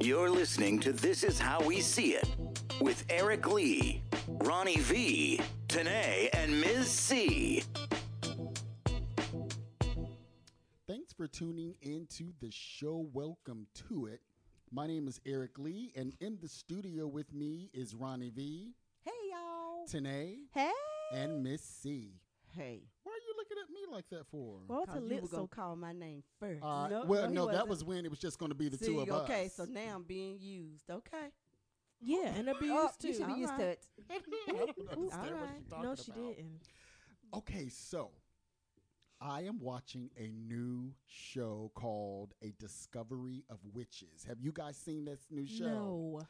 You're listening to This Is How We See It with Eric Lee, Ronnie V, Tanae, and Ms. C. Thanks for tuning into the show. Welcome to it. My name is Eric Lee, and in the studio with me is Ronnie V, Hey y'all. Tanae, Hey. and Miss C. Hey. Like that for? Well, it's a Cause you gonna so call my name first. Uh, No, well, he no, that wasn't. when it was just going to be the See, two of us. okay, so now I'm being used. Okay. yeah, and abused Oh, too. you should be All used right. to it. I don't understand what All she's right. talking No, she about. didn't. Okay, so I am watching a new show called A Discovery of Witches. Have you guys seen this new show? No.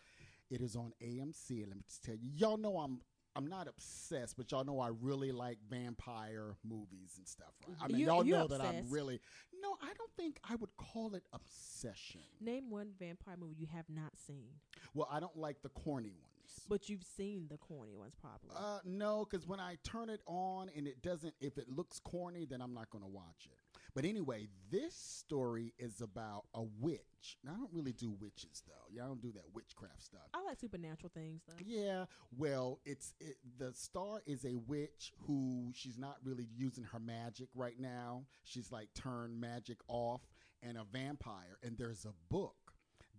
It is on AMC. Let me just tell you, y'all know I'm I'm not obsessed, but y'all know I really like vampire movies and stuff, right? I mean, You- y'all you're know that I'm really no. I don't think I would call it obsession. Name one vampire movie you have not seen, Well, I don't like the corny ones. but you've seen the corny ones probably. Uh, no, because when I turn it on and it doesn't, if it looks corny, then I'm not going to watch it. But anyway, this story is about a witch. Now, I don't really do witches though. Yeah, I don't do that witchcraft stuff. I like supernatural things though. Yeah, well, it's it, the star is a witch who she's not really using her magic right now. She's like turned magic off and a vampire. And there's a book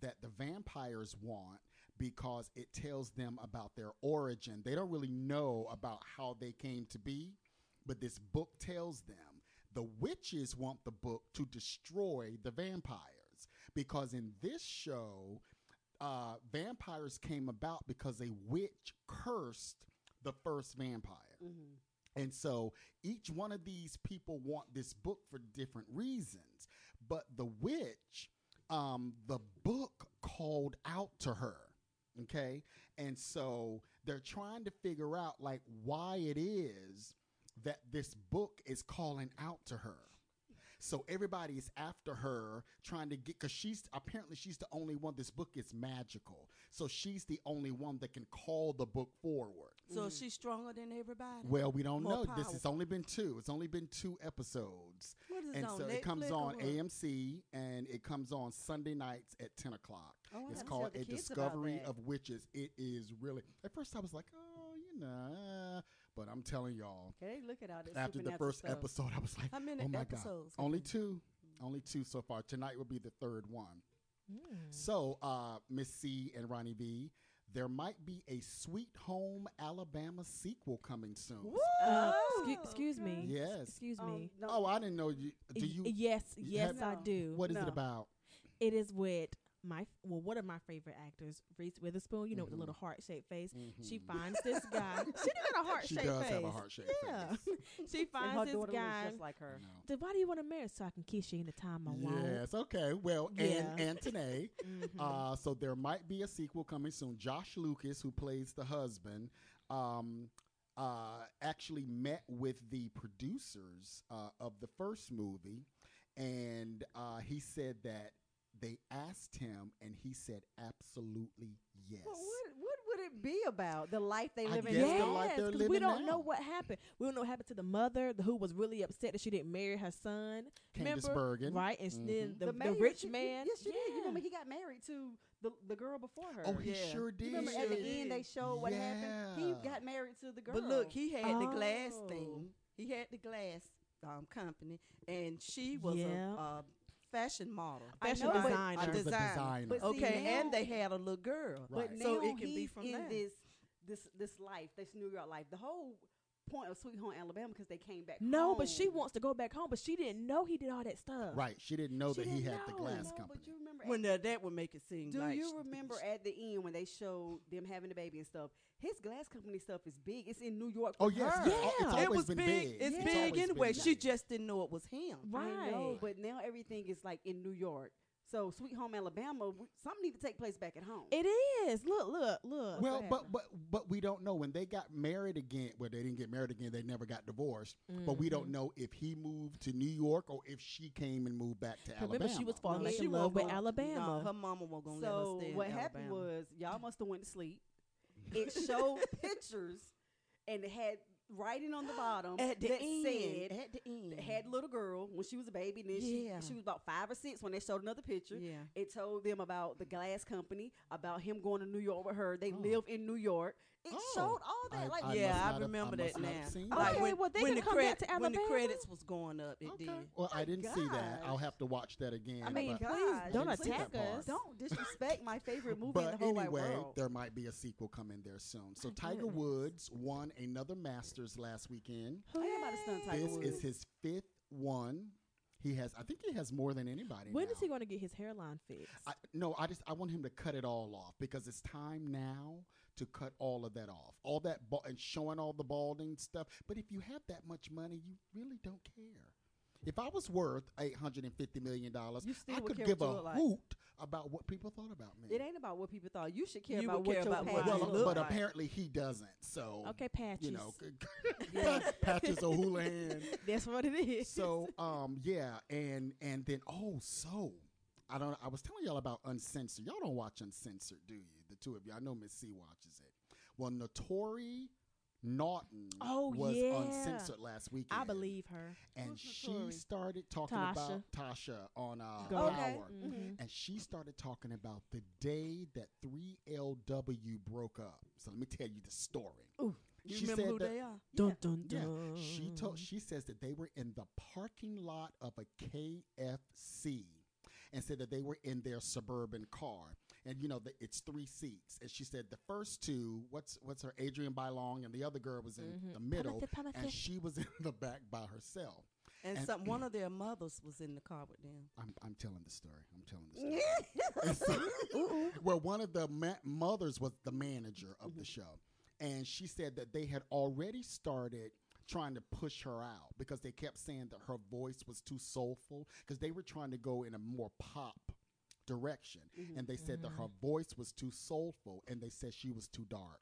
that the vampires want because it tells them about their origin. They don't really know about how they came to be, but this book tells them. The witches want the book to destroy the vampires because in this show, uh, vampires came about because a witch cursed the first vampire. And so each one of these people want this book for different reasons. But the witch, um, the book called out to her. Okay. And so they're trying to figure out like why it is that this book is calling out to her. So everybody is after her trying to get because she's apparently she's the only one. This book is magical, so she's the only one that can call the book forward. So she's stronger than everybody. Well, we don't More know. This has only been two. It's only been two episodes, What is it and so it comes on? AMC and it comes on Sunday nights at ten o'clock. Oh, it's called A the kids about Discovery of Witches. It is really. At first, I was like, oh, you know, uh," but I'm telling y'all, Okay, look at all this after the first stuff. episode, I was like, How many oh my episodes? god, only two, only two so far. Tonight will be the third one. Hmm. So, uh, Miss C and Ronnie V, there might be a Sweet Home Alabama sequel coming soon. Uh, excuse, excuse me. Yes. Excuse Um, me. no, Oh, I didn't know you. Do you? Yes, yes, have- I do. What is it about? It is with my well, one of my favorite actors, Reese Witherspoon. You know, with the little heart shaped face. She finds this guy. She got a heart Mm-hmm. She shaped does face. have a heart-shaped yeah. she and her finds this guy. was just like her. Then why do you want to marry so I can kiss you anytime I want? Yes. Okay. Well, Yeah. and and Tanae. uh, so there might be a sequel coming soon. Josh Lucas, who plays the husband, um, uh, actually met with the producers uh, of the first movie, and uh, he said that they asked him, and he said absolutely yes. Well, what, what would it be about? The life they I live in guess the life Yes, they're 'cause we living don't now. know what happened. We don't know what happened to the mother who was really upset that she didn't marry her son. Candice Remember? Bergen. right? And then the, the, mayor, rich she- man. Yes, she did. You remember he got married to the the girl before her. Oh, he Yeah. sure You did. remember at the Sure end they showed what happened. He Yeah. got married to the girl. But look, he had the glass Oh. thing. He had the glass um, company, and she was Yeah. a, uh fashion model, I Fashion know, designer. She a designer. designer. But see, okay, now- and they had a little girl, Right. But so now it can be he's from in there. this this this life, this New York life. The whole point of Sweet Home Alabama because they came back. No, home. but she wants to go back home, but she didn't know he did all that stuff. Right. She didn't know She that he didn't had the glass No, company. but you remember when uh, that would make it seem. Do like you sh- remember at the end when they showed them having the baby and stuff? His glass company stuff is big. It's in New York. Oh with yes, her. it's, it's Yeah. always it was been big. big. It's Yeah. big always been anyway. She just didn't know it was him. Right. I know, but now everything is like in New York. So Sweet Home Alabama, something need to take place back at home. It is. Look, look, look. well, but but but we don't know when they got married again. Well, they didn't get married again. They never got divorced. But we Mm-hmm. don't know if he moved to New York or if she came and moved back to remember, Alabama. she was falling No, she in love with wasn't. Alabama. No, her mama wasn't gonna let her so stay in what happened was y'all must have went to sleep. It showed pictures and it had writing on the bottom At the that end. said at the end. had little girl when she was a baby. And then she, she was about five or six when they showed another picture. Yeah. It told them about the glass company, about him going to New York with her. They Oh. live in New York. It Oh. showed all that. I- like, I yeah, I not have- remember I that now. have seen oh, that. Okay, well, they when can the come back to Alabama. when the credits was going up, it Okay. did. Well, I didn't see that. I'll have to watch that again. I mean, but- please don't attack us. don't disrespect my favorite movie in the whole anyway, wide world. there might be a sequel coming there soon. So Tiger. Woods won another Masters last weekend. I am about to stun Tiger This is his fifth one. He has, I think he has more than anybody. When now. is he going to get his hairline fixed? I, no, I just I want him to cut it all off because it's time now to cut all of that off. All that ba- and showing all the balding stuff. But if you have that much money, you really don't care. If I was worth eight hundred and fifty million dollars, I could give a like. hoot about what people thought about me. It ain't about what people thought. You should care You about what care your about what you well, looks look but like. apparently he doesn't. So okay, patches. you know, Patches O'Houlihan. That's what it is. so um yeah and and then oh so i don't i was telling y'all about uncensored y'all don't watch uncensored do you the two of you i know miss c watches it well Naturi Naughton Oh, was yeah. uncensored last weekend. I believe her. And Who's she Naturi? started talking Tasha. about Tasha on uh, Go Power. Okay. Mhm. And she started talking about the day that 3LW broke up. So let me tell you the story. Ooh. You She remember said who that- they are? Dun dun dun. Yeah, she told. She says that they were in the parking lot of a KFC, and said that they were in their suburban car, and you know that it's three seats. And she said the first two, what's what's her Adrienne Bailon, and the other girl was in Mhm. the middle, Timothy, Timothy. and she was in the back by herself. And, And- some one of their mothers was in the car with them. I'm I'm telling the story. I'm telling the story. And so- well, one of the ma- mothers was the manager of the show, and she said that they had already started trying to push her out because they kept saying that her voice was too soulful because they were trying to go in a more pop direction, and they said that her voice was too soulful, and they said she was too dark.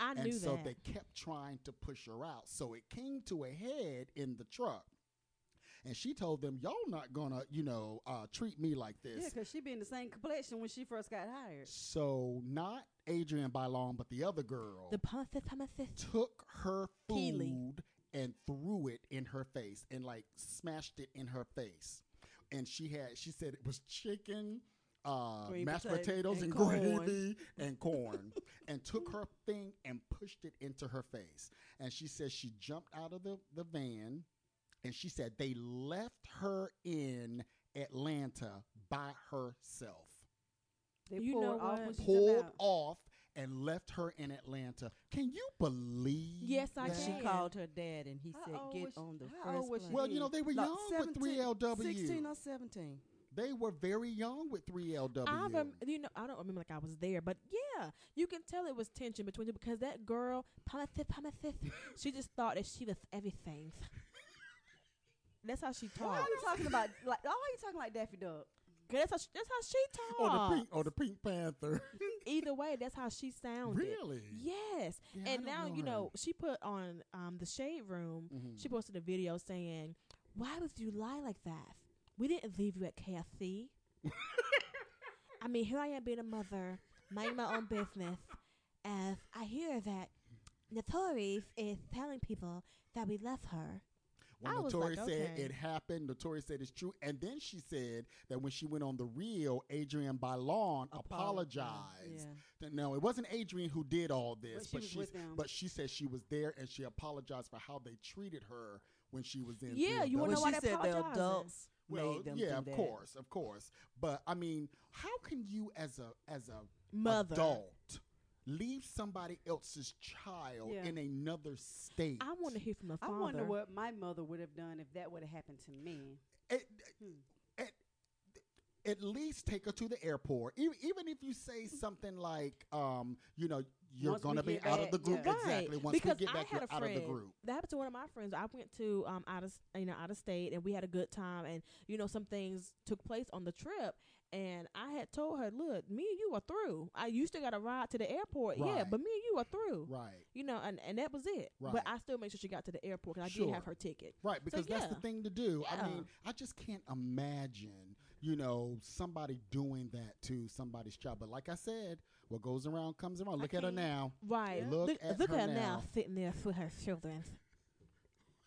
I and knew so that. they kept trying to push her out. So it came to a head in the truck. And she told them, "Y'all not gonna, you know, uh, treat me like this." Yeah, because she be in the same complexion when she first got hired. So not Adrienne Bailon, but the other girl the Timothy, Timothy. took her food Kiely. and threw it in her face and like smashed it in her face. And she had, she said it was chicken, uh, Green mashed potato potatoes, and, and corn. gravy and corn, and took her thing and pushed it into her face. And she says she jumped out of the, the van, and she said they left her in Atlanta by herself They You pulled know off what? when she pulled out. off and left her in Atlanta. Can you believe? Yes, I that? She called her dad and he How said, "Get on the how first plane." Well, you know they were Like young 17 with 3LW. 16 or 17. They were very young with 3LW. I rem- you know, I don't remember like I was there, but yeah, you can tell it was tension between them because that girl, Timothy, Timothy, she just thought that she was everything. That's how she Why talked. are you talking about like? Why are you talking like Daffy Duck? 'Cause That's how she, that's how she talks. or the pink or the Pink Panther. Either way, that's how she sounded. really? Yes, Yeah, and now know you know she put on um the shade room. Mhm. She posted a video saying, "Why would you lie like that? We didn't leave you at KFC. I mean, here I am being a mother, minding my own business, as I hear that Notorious is telling people that we left her. When I was Naturi like, said okay. it happened, Naturi said it's true, and then she said that when she went on the real, Adrienne Bailon apologized. Yeah. No, it wasn't Adrienne who did all this, But she was she's- but she said she was there and she apologized for how they treated her when she was in. Yeah, you wanna know why she they said the adults Well, made them yeah, do of that. course, of course. But I mean, how can you, as a as a Mother. adult, leave somebody else's child Yeah. in another state? I want to hear from the father. I wonder what my mother would have done if that would have happened to me. At, Hmm. at, at least take her to the airport. Even, even if you say something like, um, you know, you're going to be get out of the group. yeah. Exactly. Once because we get back, I had you're a out friend, of the group. That happened to one of my friends. I went to um out of you know out of state, and we had a good time, and you know some things took place on the trip. And I had told her, "Look, me and you are through. I you still got to ride to the airport, yeah, but me and you are through, Right. you know." And and that was it. Right. But I still made sure she got to the airport because I Sure. did have her ticket. Right, because that's the thing to do. I mean, I just can't imagine you know, somebody doing that to somebody's child. But like I said, what goes around comes around. I Look at her now. Right. Look look at look her at her now. now. sitting there with her children.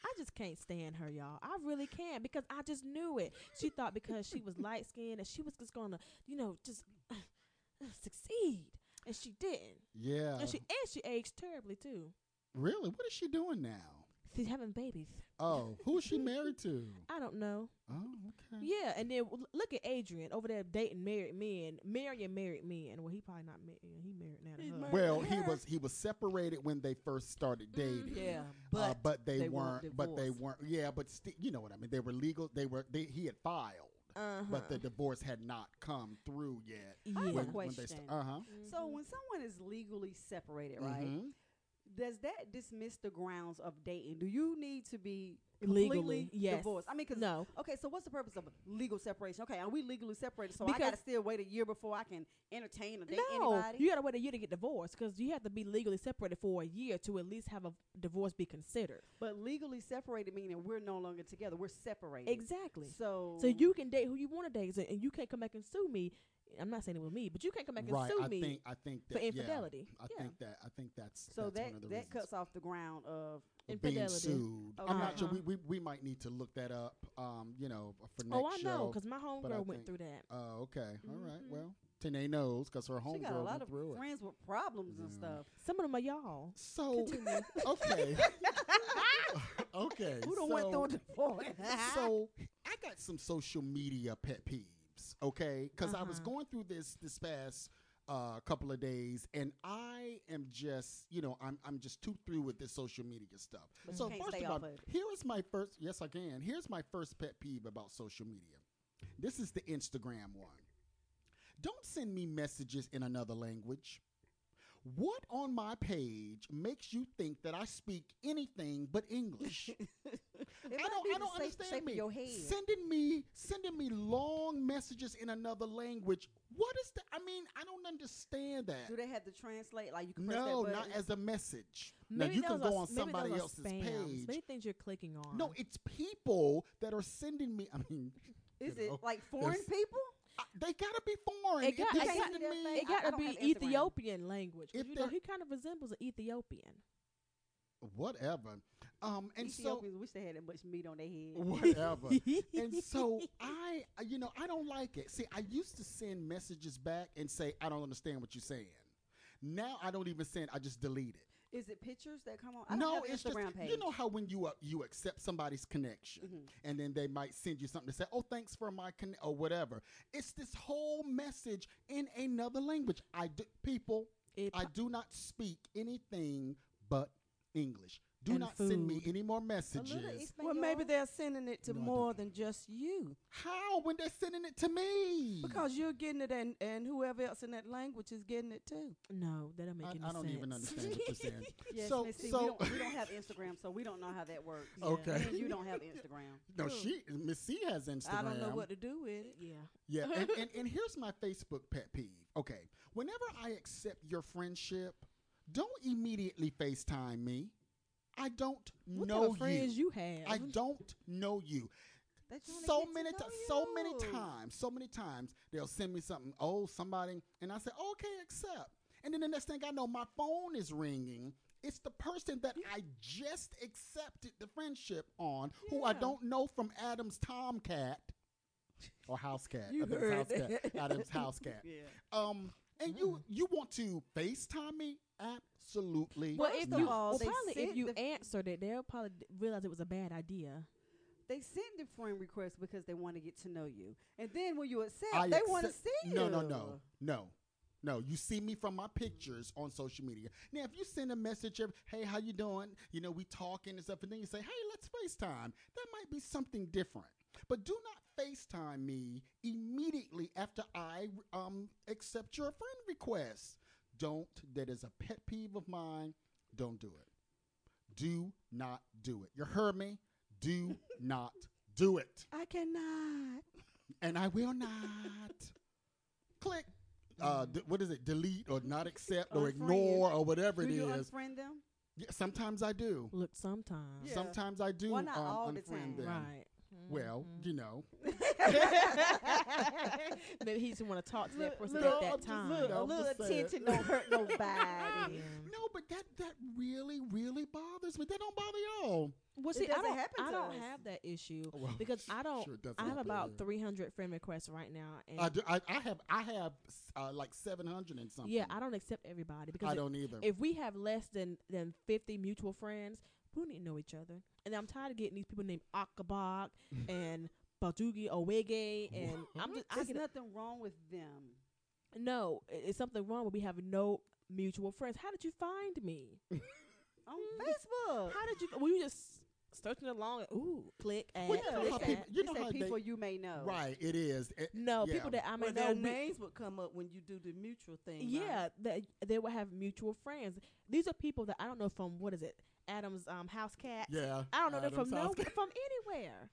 I just can't stand her, y'all. I really can't because I just knew it. She thought because she was light skinned and she was just gonna, you know, just succeed, and she didn't. Yeah. And she and she aged terribly too. really? What is she doing now? She's having babies. Oh, who is she married to? I don't know. Oh, okay. Yeah, and then w- look at Adrienne over there dating married men, marrying married men. Well, he probably not married. He married now. to her. Well, he was he was separated when they first started dating. Yeah, But, but uh, but they, they weren't. weren't But they weren't. Yeah, but sti- you know what I mean. They were legal. They were. They, he had filed, Uh-huh. but the divorce had not come through yet. yeah. I have a When, question. when they st- uh huh. So when someone is legally separated, right? Mhm. Does that dismiss the grounds of dating? Do you need to be Legally, completely yes. divorced? I mean, because no. Okay, so what's the purpose of legal separation? Okay, are we legally separated? So I gotta still wait a year before I can entertain or date No, anybody. you gotta wait a year to get divorced because you have to be legally separated for a year to at least have a divorce be considered. but legally separated meaning we're no longer together. We're separated. Exactly. So So you can date who you want to date, and you can't come back and sue me. I'm not saying it with me, but you can't come back and Right. sue I me think. I think for that, yeah, infidelity. I yeah. think that. I think that's so that's that one of the that reasons. cuts off the ground of being infidelity. sued. I'm not sure. Uh-huh. We, we we might need to look that up. Um, you know, for next oh, I know, show. because my homegirl went think- through that. Oh, okay. All right. Mhm. Well, Tanae knows because her she homegirl got a lot went of through it. friends with problems and Yeah. stuff. Some of them are y'all. So okay, okay. Who done so, went through a divorce? so I got some social media pet peeves. Okay, because I was Uh-huh. going through this this past uh, couple of days, and I am just, you know, I'm I'm just too through with this social media stuff. But so first of all, off of it. here is my first. Yes, I can. Here's my first pet peeve about social media. This is the Instagram one. Don't send me messages in another language. What on my page makes you think that I speak anything but English? I don't, I don't understand shape me. your head. Sending me, sending me long messages in another language. What is that? I mean, I don't understand that. Do they have to translate? Like you can press No, that not as a message. Maybe now you can go are- on somebody else's spams. page. Maybe things you're clicking on. No, it's people that are sending me. I mean, Is it know, like foreign people? I- they gotta be foreign. It got- they're it got- sending that me, thing. it I- got I to don't be have Instagram. Ethiopian language. 'cause If you know, he kind of resembles an Ethiopian. whatever. Um, and so wish they had that much meat on their head. whatever. and so I, I- you know, I don't like it. See, I used to send messages back and say, I don't understand what you're saying. Now I don't even send. I just delete it. Is it pictures that come on? I don't no, it's Instagram just page. you know how when you uh, you accept somebody's connection Mhm. and then they might send you something to say, "Oh, thanks for my con-, or whatever." It's this whole message in another language. I do, people, It I do not speak anything but English. Do And not send me any more messages. well, maybe they're sending it to No, more than just you How when they're sending it to me? because you're getting it, and and whoever else in that language is getting it too. no, that don't make I, any I don't sense. even understand what you're saying. Yes, so, Miss C, so we, don't, we don't have Instagram, so we don't know how that works. Yeah. Okay. And you don't have Instagram. no, she Miss C has Instagram. I don't know what to do with it. Yeah. Yeah, and, and, and here's my Facebook pet peeve. Okay, whenever I accept your friendship, don't immediately FaceTime me. I don't What know kind of friends you. you have? I don't know you. They trying to So many, times, so many times, so many times they'll send me something. Oh, somebody, and I say, okay, accept. And then the next thing I know, my phone is ringing. It's the person that I just accepted the friendship on, who I don't know from Adam's Tomcat or house cat. You I think it's heard house cat. that. Adam's house cat. Yeah. Um, and you mm. you want to FaceTime me? Absolutely. Well, if you all, well, they probably if sent you the- answered it, they'll probably realize it was a bad idea. They send the friend request because they want to get to know you, and then when you accept, I they want to see you. No, no, no, no, no. You see me from my pictures on social media. Now, if you send a message of, "Hey, how you doing?" You know, we talking and stuff, and then you say, "Hey, let's FaceTime." That might be something different. But do not FaceTime me immediately after I um accept your friend request. Don't. That is a pet peeve of mine. Don't do it. Do not do it. You heard me. Do not do it I cannot. and I will not. Click. Uh, d- what is it? Delete or not accept or Unfriend. ignore or whatever it is. Do it you is. unfriend them? Yeah, sometimes I do. Look, sometimes. Yeah. Sometimes I do. Why not um, all the time? them. Right. Well, you know, Maybe he just want to talk to that Look- person look, at that just- time. look, a I'm little attention don't hurt nobody. Yeah. no, but that that really really bothers me. That don't bother y'all. Well, see, I doesn't don't, happen I don't us. have that issue Well, because I don't. sure I have about here. 300 friend requests right now, and I, do, I, I have I have uh, like seven hundred and something. yeah, I don't accept everybody because I if- don't either. if we have less than than 50 mutual friends, we don't need to know each other. And I'm tired of getting these people named Akabak and Badugi Owege, and I'm just I There's get nothing wrong with them. no, it's something wrong when we have no mutual friends. How did you find me? On Facebook. How did you? Were you just searching along? And, ooh, click add, Well, you know click how people- you know say how they- people you may know. right, it is. It- No, yeah. people that I may Well, know. their names would come up when you do the mutual thing. right? Yeah, that they will have mutual friends. These are people that I don't know from what is it, Adam's um house cat. yeah, I don't know them from Adam's no house. from anywhere.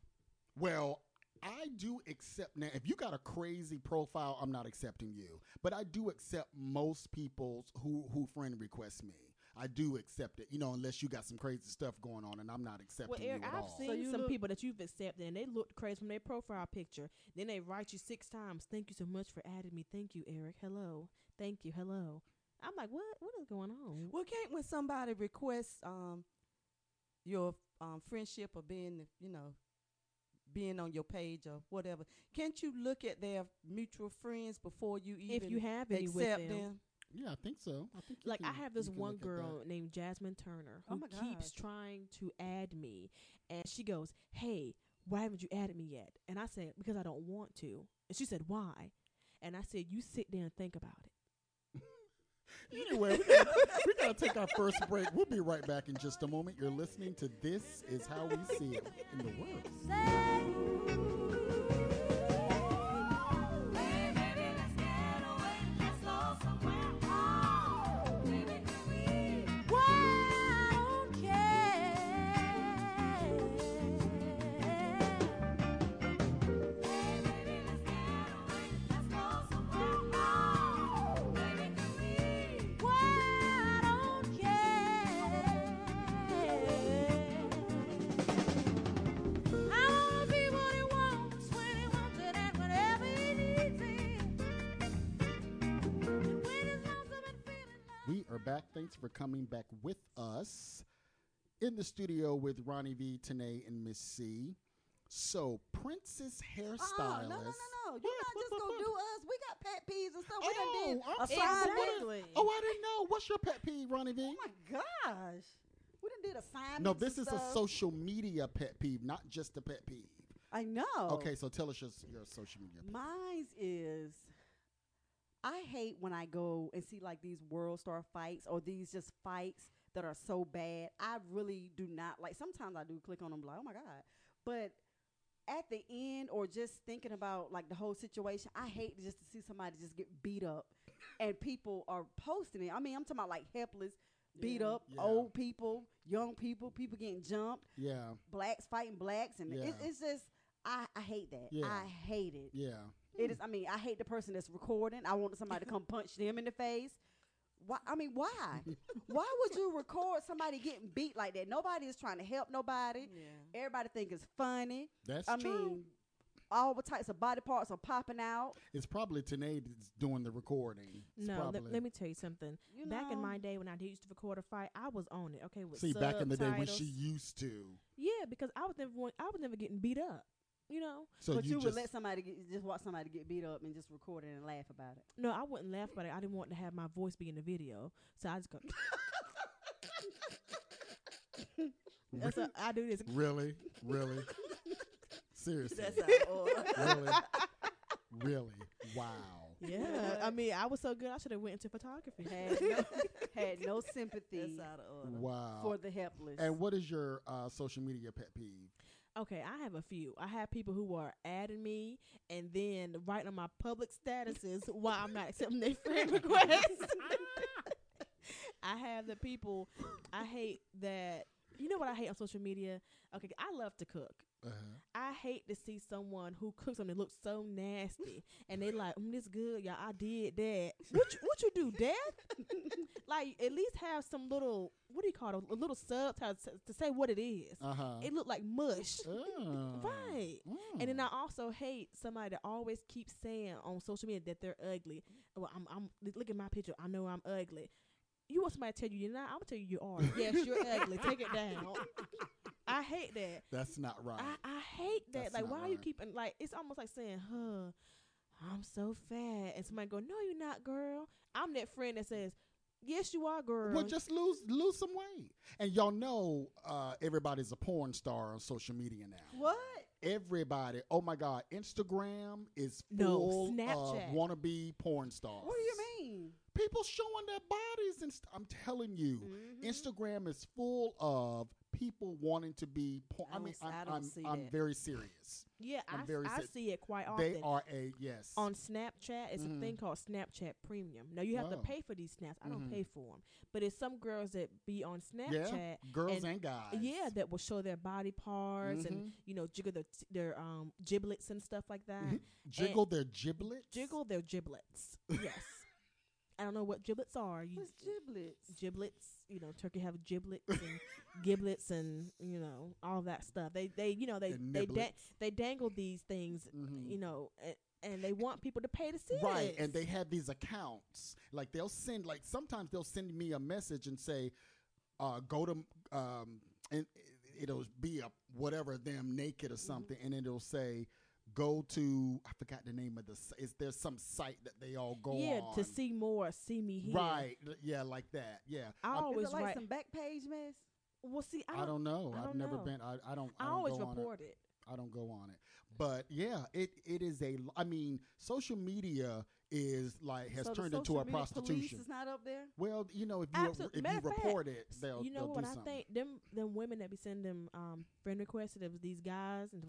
Well, I do accept now. If you got a crazy profile, I'm not accepting you. But I do accept most people's who who friend request me. I do accept it. You know, unless you got some crazy stuff going on, and I'm not accepting Well, Eric, you at I've all. seen So some look- people that you've accepted, and they look crazy from their profile picture. Then they write you six times. Thank you so much for adding me. Thank you, Eric. Hello. Thank you. Hello. I'm like, what? What is going on? Well, can't when somebody requests um your um friendship or being you know being on your page or whatever, can't you look at their mutual friends before you even If you have any with accept them. them? yeah, I think so. I think you like I have this one girl named Jasmine Turner Oh who my keeps trying to add me, and she goes, "Hey, why haven't you added me yet?" And I said, "Because I don't want to." And she said, "Why?" And I said, "You sit there and think about it." Anyway, we gotta, we gotta take our first break. We'll be right back in just a moment. You're listening to This Is How We See It in the World. Thanks for coming back with us in the studio with Ronnie V, Tanae, and Miss C. So, Prince's Hairstylist. Uh-uh, no, no, no, no. You're What? not What, just gonna do us. We got pet peeves and stuff. Oh, we done oh, did I'm sorry. sign What is- Exactly. Oh, I didn't know. What's your pet peeve, Ronnie V? Oh my gosh. We done did assignments. No, this and is a social media pet peeve, not just a pet peeve. I know. Okay, so tell us your, your social media. pet Mine's is I hate when I go and see like these world star fights or these just fights that are so bad. I really do not like sometimes I do click on them like, oh my God. But at the end or just thinking about like the whole situation, I hate just to see somebody just get beat up and people are posting it. I mean, I'm talking about like helpless, beat Yeah. up, Yeah. old people, young people, people getting jumped, Yeah, blacks fighting blacks and it, Yeah. it's just I, I hate that. I hate it. yeah. It is. I mean, I hate the person that's recording. I want somebody to come punch them in the face. Why? I mean, why? why would you record somebody getting beat like that? Nobody is trying to help nobody. Yeah. Everybody think it's funny. That's I true. mean, all the types of body parts are popping out. it's probably Tanae that's doing the recording. It's No, probably. let, let me tell you something. You Back in my day when I used to record a fight, I was on it. Okay, with See, back in the day when she used to. yeah, because I was never I was never getting beat up. You know, So but you, you, would let somebody get, just watch somebody get beat up and just record it and laugh about it. no, I wouldn't laugh about it. I didn't want to have my voice be in the video, so I just go. That's what I do this. really, really, seriously, That's out really, really. Wow. Yeah, I mean, I was so good. I should have went into photography. Had no, had no sympathy That's out of order. Wow. for the helpless. and what is your uh, social media pet peeve? Okay, I have a few. I have people who are adding me and then writing on my public statuses why I'm not accepting their friend requests. I have the people. I hate that. You know what I hate on social media? Okay, I love to cook. Uh-huh. I hate to see someone who cooks something that looks so nasty, and they like, mm, "This good, y'all. I did that. What you, what you do, Dad? like, at least have some little what do you call it? A little subtitle to, to say what it is. Uh-huh. It looked like mush, Oh. right? And then I also hate somebody that always keeps saying on social media that they're ugly. Well, I'm, I'm look at my picture. I know I'm ugly. You want somebody to tell you you're not? I'm gonna tell you you are. yes, you're ugly. Take it down. I hate that. That's not right. I, I hate that. That's like, why are you keeping like? It's almost like saying, "Huh, I'm so fat," and somebody go, "No, you're not, girl." I'm that friend that says, "Yes, you are, girl." well, just lose lose some weight. And y'all know uh, everybody's a porn star on social media now. What? Everybody. Oh my God. Instagram is No, full Snapchat. of wannabe porn stars. What do you mean? People showing their bodies and st- I'm telling you, Mm-hmm. Instagram is full of people wanting to be porn. I, I mean, I'm, I don't I'm, I'm very serious. yeah, I'm I, very I see it quite often. They are a yes. on Snapchat, it's a thing called Snapchat Premium. Now you have to pay for these snaps. I don't pay for them, but it's some girls that be on Snapchat. yeah, girls and, and- guys. Yeah, that will show their body parts and Mhm. you know jiggle their their um giblets and stuff like that. Mhm. Jiggle their giblets. Jiggle their giblets. yes, I don't know what giblets are. You, What's giblets? giblets. You know, turkey have giblets and giblets and you know all that stuff. They they you know they And they da- they dangle these things. Mhm. You know, and, and they want people to pay to see Right, it. and they have these accounts. Like they'll send, like sometimes they'll send me a message and say, uh, "Go to," um, and it'll be a whatever them naked or Mm-hmm. something, and then it'll say, "Go to." I forgot the name of the. Is there some site that they all go yeah, on? to see more, see me here. Right, yeah, like that. Yeah, I I'm- always Is it like write. some back page mess? well, see, I I don't. don't know. I I've don't never know. been. I, I don't. I, I don't always go on it. report it. I don't go on it. But yeah, it it is a. I mean, social media is like has so turned into a prostitution. Police is not up there. Well, you know, if you Absolute- if you of fact, report it, they'll do it. you know they'll what do I something. think? Them them women that be sending them um friend requests. It was these guys and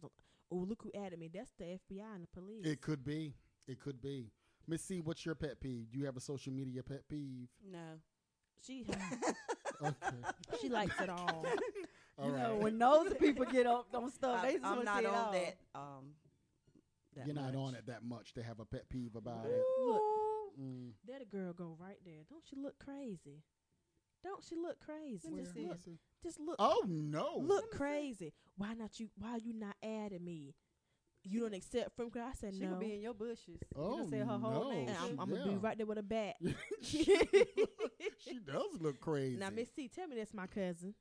oh look who added me. That's the FBI and the police. It could be. It could be. Miss C, what's your pet peeve? Do you have a social media pet peeve? No. she Okay. she likes it all. All you know, when those people get up on stuff, I, they just I'm wanna not on all. that. Um, that You're not on it that much to have a pet peeve about it. Look, Mm. there the girl go right there. Don't she look crazy? Don't she look crazy? Let me Just look, see. just look. Oh no! look crazy. Why not you? Why are you not adding me? You don't accept from I said She no. gonna be in your bushes. you Oh, gonna say her whole no. name. and I'm, too? I'm gonna be right there with a bat. she, she does look crazy. Now, Miss C, tell me that's my cousin.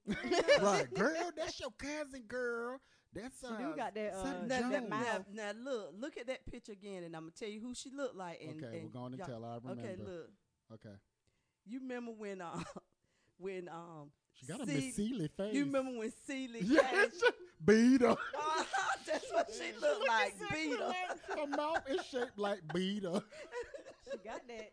right, girl, that's your cousin, girl. That's She uh, do got that, uh, Sutton Now, now, now, now look, look at that picture again, and I'm gonna tell you who she looked like. And, Okay, and we're going to tell. her. I remember. Okay, look, Okay, you remember when uh, when um, she got a See- Miss Celie face. you remember when Celie Yeah, came? beat her. Ah, that's what she looked like, beat her. Her mouth is shaped like beater. She got that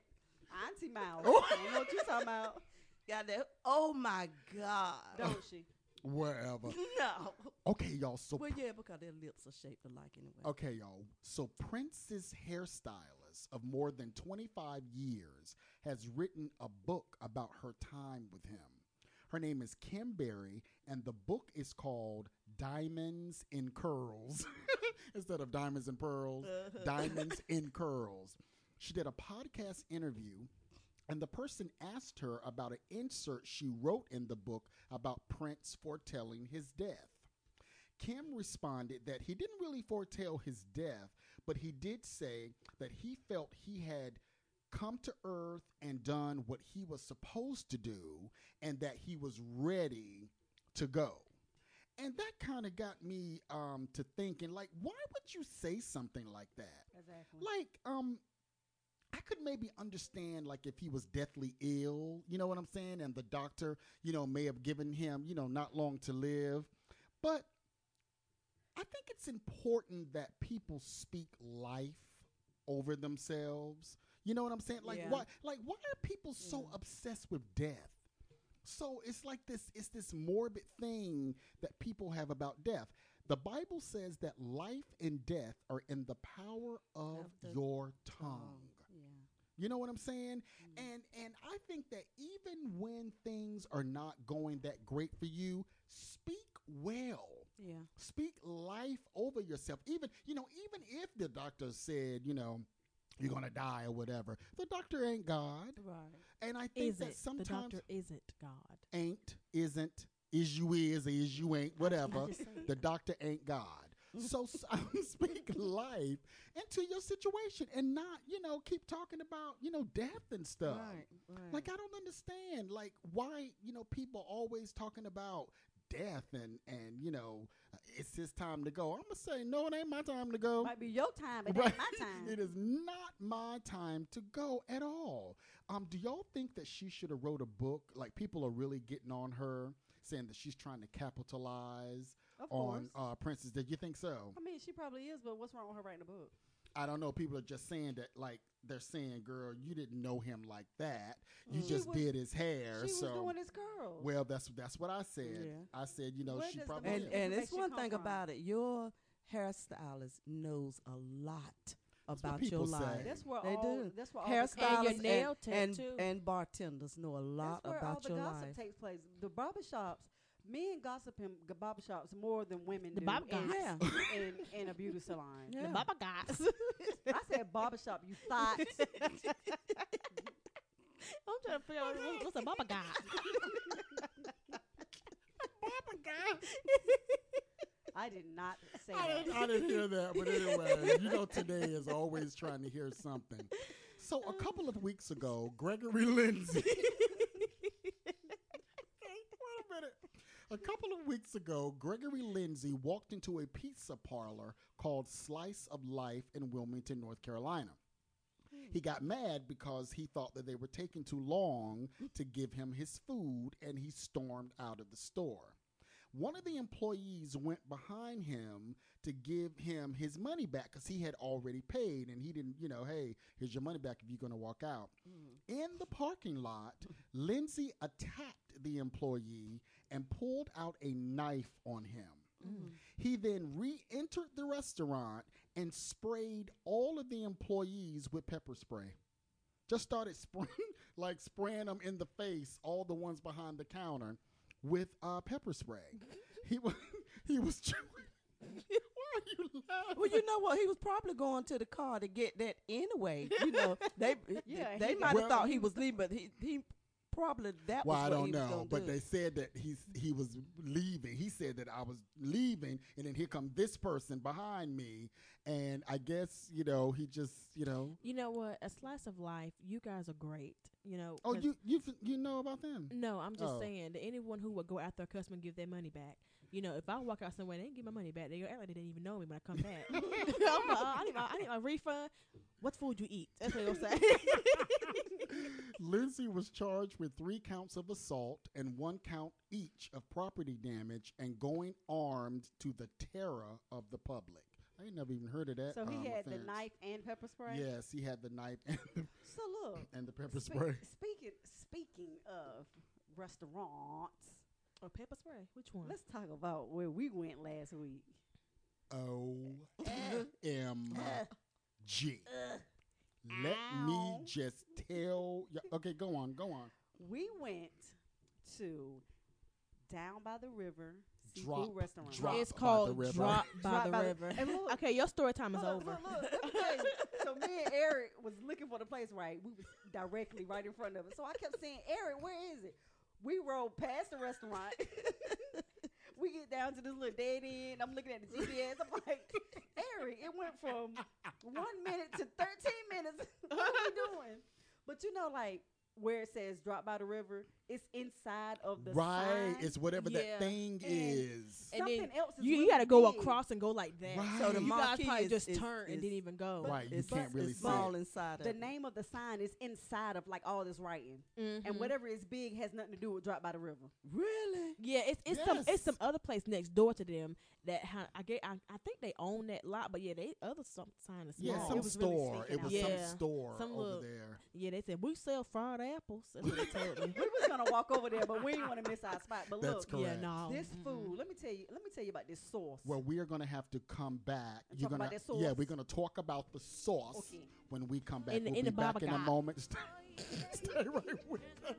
auntie mouth. Oh. I know what you talking about, Got that? Oh my God! don't she? Wherever. no. Okay, y'all. So Well, yeah, because their lips are shaped alike anyway. Okay, y'all. So Prince's hairstylist of more than 25 years has written a book about her time with him. Her name is Kim Berry, and the book is called Diamonds in Curls. Instead of Diamonds and Pearls, uh-huh. Diamonds in Curls. She did a podcast interview, and the person asked her about an insert she wrote in the book about Prince foretelling his death. Kim responded that he didn't really foretell his death, but he did say that he felt he had come to earth and done what he was supposed to do and that he was ready to go. And that kind of got me um, to thinking, like, why would you say something like that? Exactly. Like, um, could maybe understand like if he was deathly ill, you know what I'm saying, and the doctor, you know, may have given him, you know, not long to live. But I think it's important that people speak life over themselves. You know what I'm saying? Like Yeah. why like why are people so Yeah. obsessed with death? So it's like this it's this morbid thing that people have about death. The Bible says that life and death are in the power of, Of the your tongue. Yeah. You know what I'm saying? Mm. And and I think that even when things are not going that great for you, speak well. Yeah. Speak life over yourself. Even, you know, even if the doctor said, you know, you're going to die or whatever, the doctor ain't God. Right. And I think Is that it? The doctor isn't God. ain't, isn't, is you is, is you ain't, whatever. the doctor ain't God. So speak life into your situation and not, you know, keep talking about, you know, death and stuff. Right. Right. Like I don't understand, like why you know people always talking about death and and you know it's his time to go. I'm gonna say no, it ain't my time to go. Might be your time, but Right. ain't my time. it is not my time to go at all. Um, do y'all think that she should have wrote a book? Like people are really getting on her, saying that she's trying to capitalize Of on course. uh, Prince's. Did you think so? I mean, she probably is, but what's wrong with her writing a book? I don't know. People are just saying that, like they're saying, "Girl, you didn't know him like that. You She just was- did his hair." She so was doing his curl. Well, that's that's what I said. Yeah. I said, you know, Where she does the probably and most is. and it's information one come thing from? about it. Your hairstylist knows a lot what about people your say. life. that's where They all. do. That's where all the Hairstylists And your nail and, tech, and, too. and bartenders know a lot that's where all about the your gossip life. takes place. The barbershops, men gossip in g- barbershops more than women The do barber in, guys. in, in a beauty salon. Yeah. The Baba guys. I said barbershop, you thought. I'm trying to figure out what's, what's a Baba guy. I did not say I that. didn't, I didn't hear that, but anyway, you know, today is always trying to hear something. So a couple of weeks ago, Gregory Lindsay. Wait a minute. A couple of weeks ago, Gregory Lindsay walked into a pizza parlor called Slice of Life in Wilmington, North Carolina. He got mad because he thought that they were taking too long to give him his food and he stormed out of the store. One of the employees went behind him to give him his money back because he had already paid and he didn't, you know, hey, here's your money back if you're going to walk out. Mm. In the parking lot, Lindsay attacked the employee and pulled out a knife on him. He then re entered the restaurant and sprayed all of the employees with pepper spray. Just started spraying, like spraying them in the face, all the ones behind the counter, with uh, pepper spray. he was, he was. Why are you laughing? Well, you know what? He was probably going to the car to get that anyway. You know, they Yeah, they he- might have Well, thought he was leaving, but he he probably that Well, was I don't he know, but do. they said that he's he was leaving. He said that I was leaving, and then here come this person behind me, and I guess you know he just you know. You know what? A slice of life. You guys are great. You know. Oh, you you f- you know about them? No, I'm just Oh. saying that anyone who would go after a customer and give their money back. You know, if I walk out somewhere, they didn't give my money back. They gonna act like they didn't even know me when I come back. I'm like, uh, I, need my, I need my refund. What food you eat? That's what they'll say. Lindsay was charged with three counts of assault and one count each of property damage and going armed to the terror of the public. I ain't never even heard of that. So he um, had the knife and pepper spray. Yes, he had the knife and the, So look, and the pepper spe- spray. speaking speaking of restaurants, or pepper spray. Which one? let's talk about where we went last week. O M G. Let me just tell you. Okay, go on, go on. We went to down by the river seafood Drop- restaurant. drop it's called river. Drop by Drop the by the- River. And look, okay, your story time is look, over. Look, look, let me tell you. so me and Eric was looking for the place right. We was directly right in front of it. So I kept saying, Eric, where is it? We rode past the restaurant. we get down to this little dead end. I'm looking at the GPS. I'm like, Eric, it went from one minute to 13 minutes. what are we doing? But you know, like where it says drop by the river, it's inside of the right, sign. it's whatever Yeah. that thing And- is. And Something then else is you you got to go big. across and go like that. Right. so the You guys probably is, just is, turned and is- didn't even go. Right, you it's, can't really it's see small it. inside of the name of the sign is inside of like all this writing. Mhm. And whatever is big has nothing to do with drop by the river. Really? Yeah, it's it's some it's some other place next door to them that ha- I get I, I think they own that lot, but yeah, they other some sign is small. Yeah, some it was really store. stinking it was out. some Yeah, store some over little- there. Yeah, they said we sell fried apples. That's what they told me. we was gonna walk over there, but we didn't want to miss our spot. But That's look, yeah, no. this mm-mm. food. Mm-hmm. Let me tell you. Let me tell you about this sauce. Well, we are going to have to come back. And You're talk about gonna, yeah, we're going to talk about the sauce Okay. when we come back. In we'll in be the back Baba in a moment. Stay, stay right with us.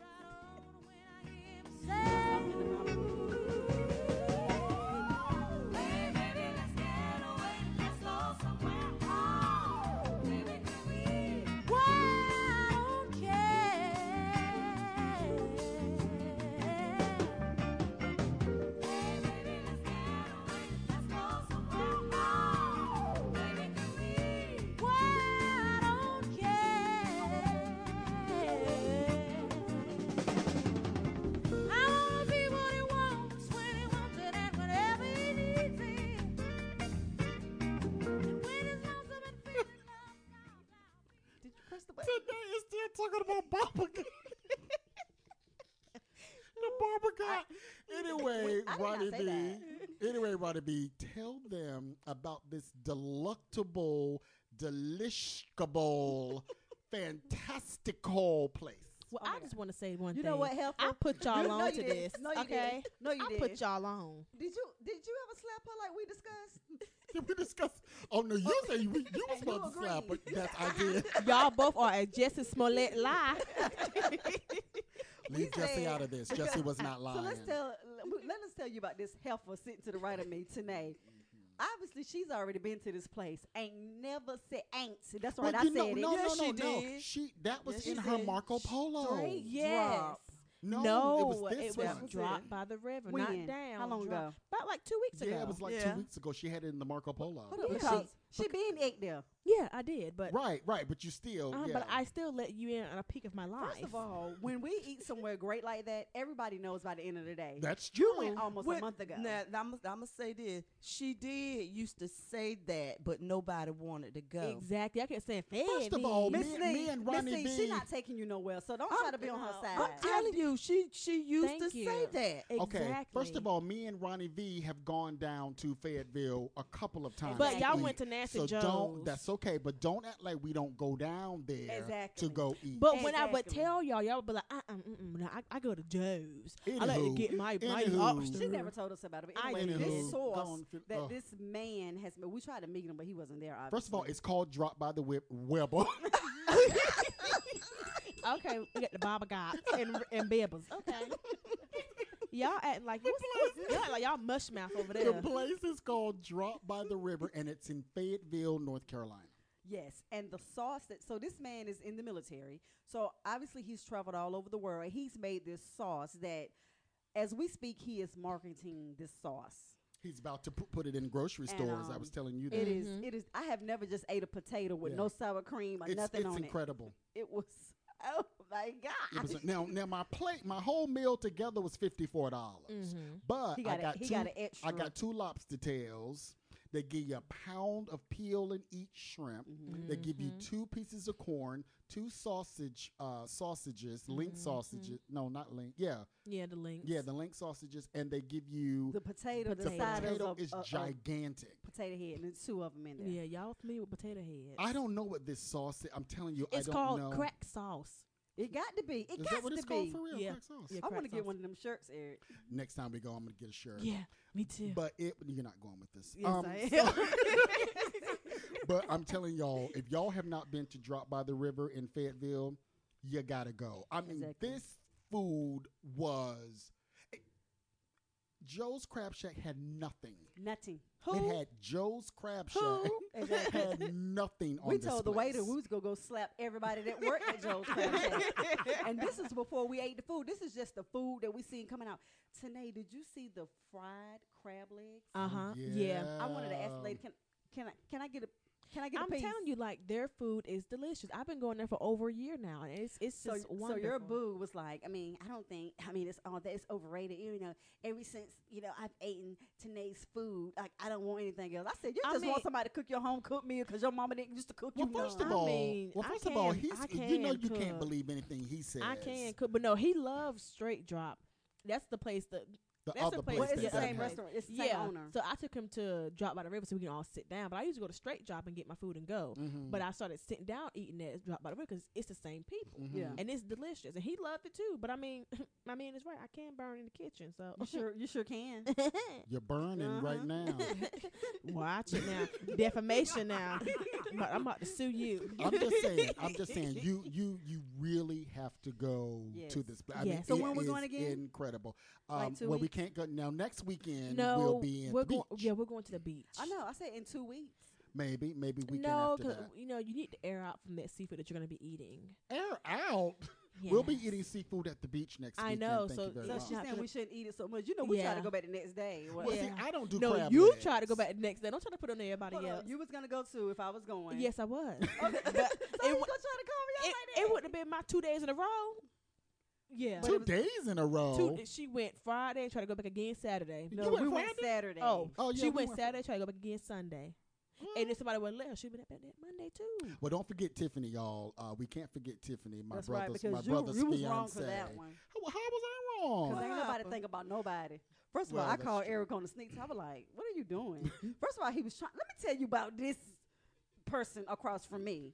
Ronnie B. that. Anyway, Ronnie B, tell them about this delectable, delishable, fantastical place. Well, Oh I just want to say one You thing. You know what, Helfer? I put y'all You- no, on to didn't. this. No, you okay? didn't. No, you I didn't. put y'all on. Did you did you ever slap her like we discussed? Did we discuss? Oh no, you say you, you was And you supposed to slap her. agreed. Yes, I did. y'all both are a Jussie Smollett lie. Leave Jussie said- out of this. Jussie was not lying. So let's tell let us tell you about this heifer sitting to the right of me tonight. Obviously, she's already been to this place. Ain't never said ain't. That's Well. I you said know, it. no, Yes, no, no, she no. did. She that was Yes, in her did. Marco Polo. Straight Yes. drop. No, no, it was this was dropped by the river, When? not down. How long dropped- ago? About like two weeks ago. Yeah, it was like Yeah. two weeks ago. She had it in the Marco Polo. Hold up, Yeah. because she been ate there. Yeah, I did, but Right, right, but you still, uh, yeah. but I still let you in on a peek of my life. First of all, when we eat somewhere great like that, everybody knows by the end of the day. That's you true. went almost a month ago. Now, I'm gonna say this. She did used to say that, but nobody wanted to go. exactly, I kept saying, "Fed First of me." all, Miss me- me and Ronnie Lee, B- she not taking you nowhere, so don't try to be on her side. I'm telling you, she she used Thank to you. say that. Okay, first of all, me and Ronnie V have gone down to Fayetteville a couple of times. But y'all eat. went to Nancy so don't. Joe's. That's okay, but don't act like we don't go down there Exactly. to go eat. But when I would tell y'all, y'all would be like, uh, uh, mm, no, I, I go to Joe's. I like to get my my anywho. lobster. She never told us about it. But I anyway, did. this source go on, that this man has, we tried to meet him, but he wasn't there. Obviously. First of all, it's called Drop by the Whip Weber. okay, we got the Baba Gots and and Bibbles. Okay. y'all acting like what's, what's, y'all act like y'all mush mouth over there. the there. place is called Drop by the River, and it's in Fayetteville, North Carolina. Yes, and the sauce that so this man is in the military. So obviously he's traveled all over the world. He's made this sauce that as we speak he is marketing this sauce. He's about to pu- put it in grocery And, stores. I um, was telling you that. It is Mhm. it is I have never just ate a potato with Yeah. no sour cream or it's nothing it's on incredible. it. It was oh my It god. was now now my plate, my whole meal together was fifty four dollars. Mhm. But he I got, got a, he two. got an extra I got two lobster tails. They give you a pound of peel in each shrimp. They give you Mhm. two pieces of corn, two sausage uh, sausages, link Mhm. sausages. No, not link. Yeah, Yeah, the links. yeah, the link sausages, and they give you the potato, the, the potato. potato is of- of gigantic. potato head, and there's two of them in there. Yeah, y'all familiar with potato head? I don't know what this sauce is. I'm telling you, It's I don't called know. crack sauce. It got to be. It Is got that what to it's be. called for real? Yeah. Crack sauce. Yeah. I want crack to get sauce. one of them shirts, Eric. Next time we go, I'm gonna get a shirt. Yeah, me too. But it, you're not going with this. Yes, Um, I am. but I'm telling y'all, if y'all have not been to Drop by the River in Fayetteville, you gotta go. I mean, Exactly. this food was. Joe's Crab Shack had nothing. Nothing. It had Joe's Crab Shack Who? Exactly. had nothing on we this told the waiter place. we was gonna go slap everybody that worked at Joe's Crab Shack. and this is before we ate the food. This is just the food that we seen coming out. Tanae, did you see the fried crab legs? Uh huh. Yeah. I wanted to ask the lady, can can I can I get a can I get I'm a piece? telling you, like their food is delicious. I've been going there for over a year now, and it's it's So, just so wonderful. your boo was like, I mean, I don't think, I mean, it's all that it's overrated. You know, ever since you know I've eaten Tanae's food, like I don't want anything else. I said, you I just mean- want somebody to cook your home cooked meal because your mama didn't used to cook Well, you. first none. of I all, mean, well, I first of all, he's you know can you can't believe anything he says. I can cook, but no, he loves straight drop. That's the place that The That's the other place well, it's the same have- restaurant. It's the same yeah. owner. So I took him to Drop by the River so we can all sit down. But I used to go to Straight Drop and get my food and go. Mhm. But I started sitting down eating at Drop by the River because it's the same people. Mhm. Yeah. And it's delicious, and he loved it too. But I mean, my man is right. I can burn in the kitchen, so you sure you sure can. You're burning right Uh-huh. now. Watch it now, defamation now. I'm about, I'm about to sue you. I'm just saying. I'm just saying. You you you really have to go Yes. to this place. I Yes. mean, So when we going again? Incredible. Like Um, two well, we weeks? Can't go now. Next weekend no, we'll be in we're the going. beach. Yeah, we're going to the beach. I know. I said in two weeks. Maybe maybe weekend no, after that. you know you need to air out from that seafood that you're going to be eating. Air out. We'll be eating seafood at the beach next I weekend. know, Thank so- you very So much. she's saying we shouldn't eat it so much. You know, we try to go back the next day. What- Well, Yeah. see, I don't do no, crab you legs. try to go back the next day. Don't try to put on everybody Hold else. on, You was gonna go too if I was going. yes, I was. Okay, so it you wa- gonna try to call me out it, like it that? would have been my two days in a row. Yeah. Two was- days in a row. Two, she went Friday and tried to go back again Saturday. No, You went we went Saturday. Oh, Oh, yeah, she we went went Saturday, tried to go back again Sunday. And if somebody would let her, she'd been up at that Monday too. Well, don't forget Tiffany, y'all. Uh, we can't forget Tiffany, my that's brother's because my you, brother's you was fiance. wrong for that one. How, how was I wrong? Because ain't nobody think about nobody. First of Well, all, I called true. Eric on the sneak. I was like, "What are you doing?" First of all, he was trying. Let me tell you about this person across from me.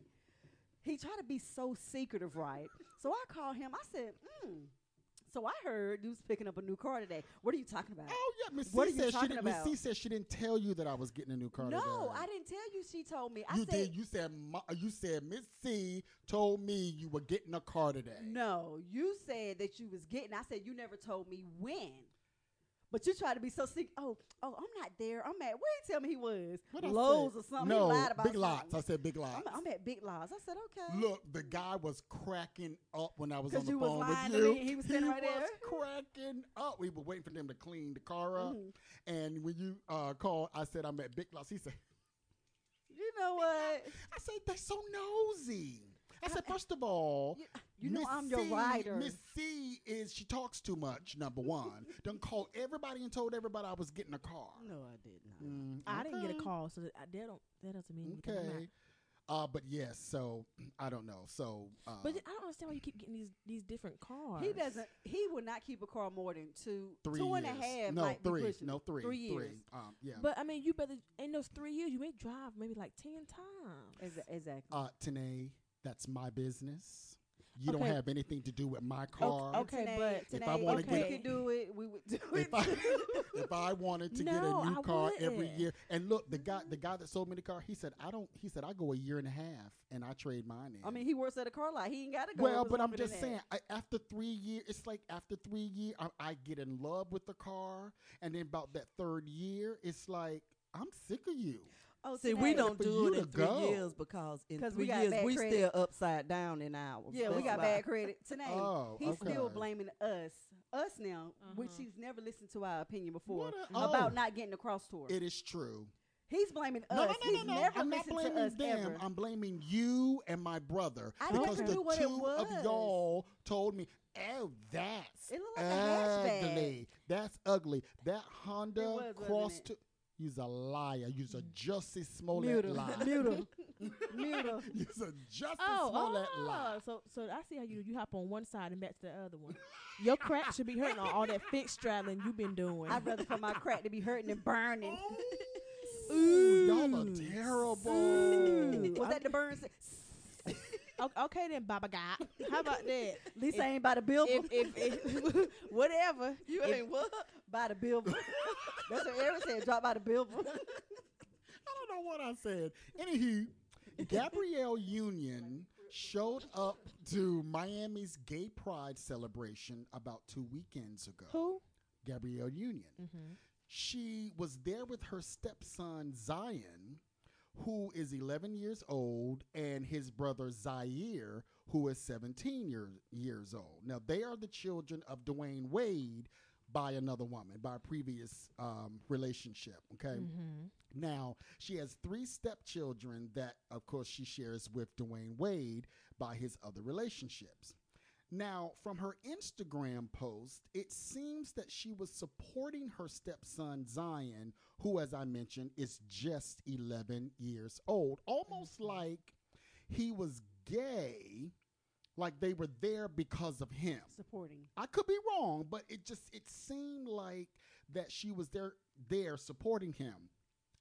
He tried to be so secretive, right? So I called him. I said, mm. "So I heard you was picking up a new car today. What are you talking about?" Oh yeah, Miss What C are you said she didn't. Miss? C said she didn't tell you that I was getting a new car. no, today. I didn't tell you. She told me. I You said, did. You said. "Ma- You said Miss C told me you were getting a car today. No, you said that you was getting. I said you never told me when. But you tried to be so sick. Oh, oh, I'm not there. I'm at. Where he tell me he was? What Lowe's or something. No, he lied about big lots. I said big lots. I'm, I'm at Big Lots. I said okay. Look, the guy was cracking up when I was on the you phone with you. me he was standing right was there? cracking up. We were waiting for them to clean the car up, Mhm. and when you uh, called, I said I'm at Big Lots. He said, You know what? I said they're so nosy. I said, first of all, You, you know Miss I'm your C- rider. Miss C is she talks too much. Number one, done called everybody and told everybody I was getting a car. No, I did not. Mm, I didn't get a call, so that, I, that don't that doesn't mean anything. I'm not- Okay. Uh, but yes, so I don't know. So, uh, But I don't understand why you keep getting these these different cars. he doesn't. He would not keep a car more than two, three two years. a half. No, might be three. No, three. Three years. Um, yeah. But I mean, you better in those three years, you may drive maybe like ten times. Exa- exactly. uh, Tanae, that's my business. You don't have anything to do with my car. okay, Today- but- If today, I wanna if get- we could do it, we would do it. If I if I wanted to get a new I car every wouldn't. year, and look, the guy the mm. guy that sold me the car, he said I don't. He said I go a year and a half and I trade mine in. I mean, he works at a car lot. He ain't got to go. well, but I'm just saying, I, after three years, it's like after three years, I, I get in love with the car, and then about that third year, it's like I'm sick of you. Oh, See, today. we don't for do you it to in three go. years because in 'Cause three we got years bad we credit. still upside down in ours. Yeah, we That's got why. bad credit tonight. Oh, he's still okay. blaming us, us now, which Uh-huh. he's never listened to our opinion before What a- about oh. not getting a Crosstour. It is true. he's blaming us. No, no, no, he's no, no. never I'm not listened blaming us them. ever. I'm blaming you and my brother I because never the knew what it two of y'all told me, "Oh, that's It looked like a hatchback." ugly. That's ugly. That Honda was, wasn't cross it? to." You's a liar. You's a mm. Jussie Smollett Mute him. liar. Mute him. Mute him. You's a Jussie Oh, Smollett oh, ah. liar. so so I see how you you hop on one side and back to the other one. Your crack should be hurting on all that fixed straddling you've been doing. I'd rather for my crack to be hurting than burning. Oh. Ooh, y'all are Ooh. terrible. Ooh. Was that the burn? At O- okay then, Baba God. How about that? least If- ain't by the billboard. If if, if whatever. You If- ain't what? by the billboard. That's what Eric said. Drop by the billboard. I don't know what I said. Anywho, Gabrielle Union showed up to Miami's Gay Pride celebration about two weekends ago. Who? Gabrielle Union. Mm-hmm. She was there with her stepson Zion, who is 11 years old, and his brother Zaire, who is 17 year, years old. Now, they are the children of Dwyane Wade by another woman, by a previous um, relationship. Okay. Mm-hmm. Now, she has three stepchildren that, of course, she shares with Dwyane Wade by his other relationships. Now, from her Instagram post, it seems that she was supporting her stepson Zion, who, as I mentioned, is just 11 years old, almost mm-hmm. like he was gay, like they were there because of him. Supporting. I could be wrong, but it just it seemed like that she was there there supporting him.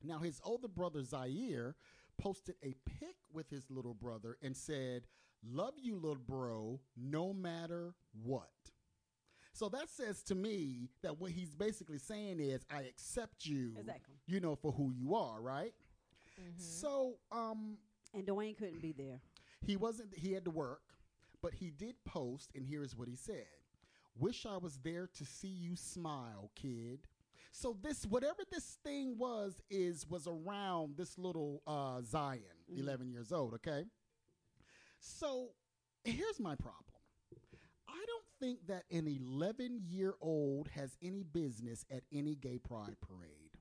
Now his older brother Zaire posted a pic with his little brother and said, "Love you, little bro, no matter what." So that says to me that what he's basically saying is, "I accept you, Exactly. you know, for who you are." Right. Mm-hmm. So, um, And Dwyane couldn't be there. he wasn't he had to work but he did post and here's what he said wish i was there to see you smile kid so this whatever this thing was is was around this little uh zion Mhm. 11 years old okay so here's my problem i don't think that an 11 year old has any business at any gay pride parade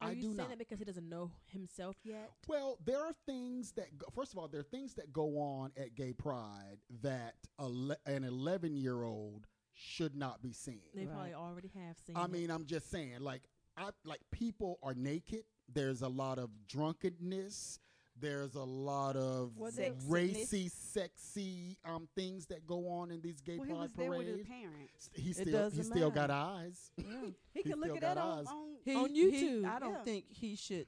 Are I you do saying not. that because he doesn't know himself yet? Well, there are things that, go, first of all, there are things that go on at Gay Pride that a le- an 11 year old should not be seeing. They Right. probably already have seen. I it. mean, I'm just saying, like, I like people are naked. There's a lot of drunkenness. There's a lot of Well, racy, sexy um, things that go on in these gay well, he pride was there with his parades. parents. He It still he doesn't still got eyes. Yeah. He He can look at that on, eyes. on He- On he- YouTube. I don't Yeah. think he should.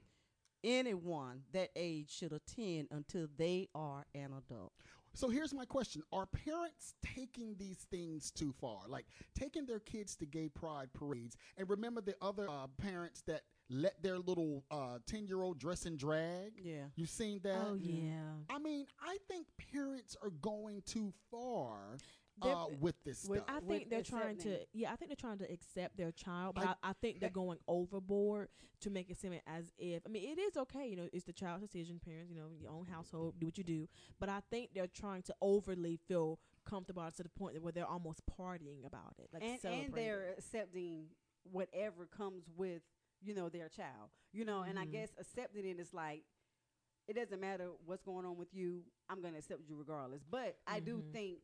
Anyone that age should attend until they are an adult. So here's my question: Are parents taking these things too far? Like taking their kids to gay pride parades? And remember the other uh, parents that let their little ten year old dress in drag. Yeah. You've seen that? Oh yeah. I mean, I think parents are going too far uh, with this with- stuff. I with think they're trying to. Yeah, I think they're trying to accept their child, but I- I, I think they're going overboard to make it seem as if. I mean, it is okay. You know, it's the child's decision. Parents, you know, your own household, do what you do. But I think they're trying to overly feel comfortable to the point that where they're almost partying about it, like and, and they're accepting whatever comes with you know their child you know and i Mhm. guess accepting it is like it doesn't matter what's going on with you i'm gonna accept you regardless but i do Mhm. think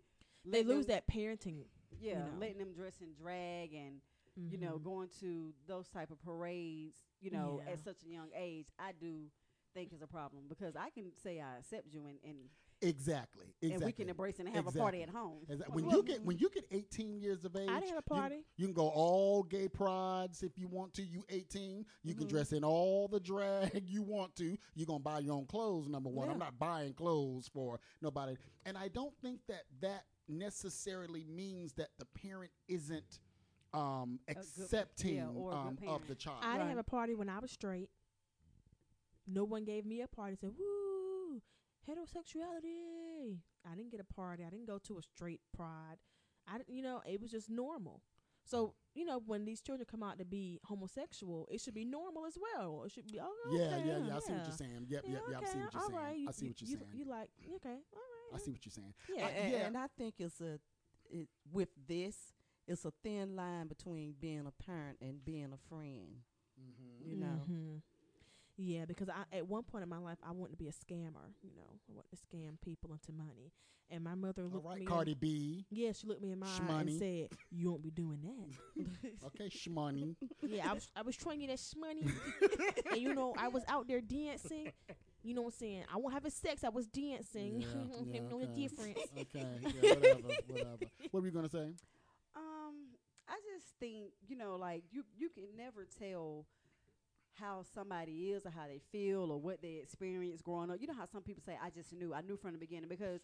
they lose that parenting. yeah know. letting them dress in drag and you know Mhm. going to those type of parades you know Yeah. at such a young age i do think is a problem because i can say i accept you and and, exactly. Exactly. and we can embrace and have a party at home Exactly. When Well, you get when you get 18 years of age, I didn't a you- party. You, can go all gay prides if you want to. You 18, you can Mhm. dress in all the drag you want to. You're gonna buy your own clothes. Number one, I'm not buying clothes for nobody, and I don't think that that necessarily means that the parent isn't um, good- accepting yeah, or a good um, of the child. I didn't have a party when I was straight. No one gave me a party. Said, "Woo, heterosexuality." I didn't get a party. I didn't go to a straight pride. I, didn't- you know, it was just normal. So, you know, when these children come out to be homosexual, it should be normal as well. It should be, oh, okay, yeah, yeah, yeah. I see what you're saying. Yep, Yeah, yep, yep. I see what you're all saying. right. You- I see what you're you, saying. You like, okay, all right. I see what you're saying. Yeah. I- and, yeah. and I think it's a it, with this, it's a thin line between being a parent and being a friend. Mm-hmm. You know, Mhm. Yeah, because I at one point in my life I wanted to be a scammer. You know, I wanted to scam people into money, and my mother looked right, me. Cardi In, B. yeah, she looked me in my eye and said, "You won't be doing that." Okay, shmoney. yeah, I was I was trying to get that shmoney, and you know I was out there dancing. You know what I'm saying? I wasn't having sex. I was dancing. Yeah, yeah, no okay. difference. Okay, yeah, whatever, whatever. What were you gonna say? Um, I just think you know, like you you can never tell how somebody is or how they feel or what they experience growing up. You know how some people say, "I just knew, I knew from the beginning," because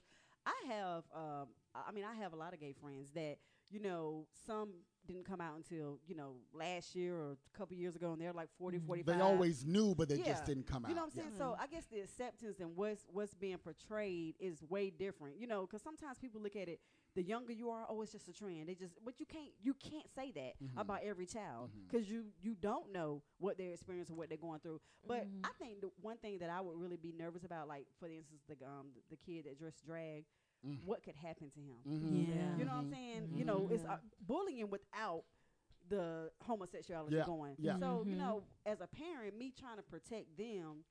I have, um, I mean, I have a lot of gay friends that you know some didn't come out until you know last year or a couple years ago, and they're like 40, Mhm. 45. They always knew, but they Yeah. just didn't come out. You know what I'm Yeah. saying? So I guess the acceptance and what's what's being portrayed is way different. You know, because sometimes people look at it. The younger you are, oh, it's just a trend. They just, but you can't you can't say that Mhm. about every child because you you don't know what they're experiencing, what they're going through. But Mhm. I think the one thing that I would really be nervous about, like for instance, the um the kid that dressed drag, Mhm. what could happen to him? Mhm. Yeah. You know what I'm Mhm. saying? You know, it's uh, bullying without the homosexuality Yeah, going. yeah. So you know, as a parent, me trying to protect them,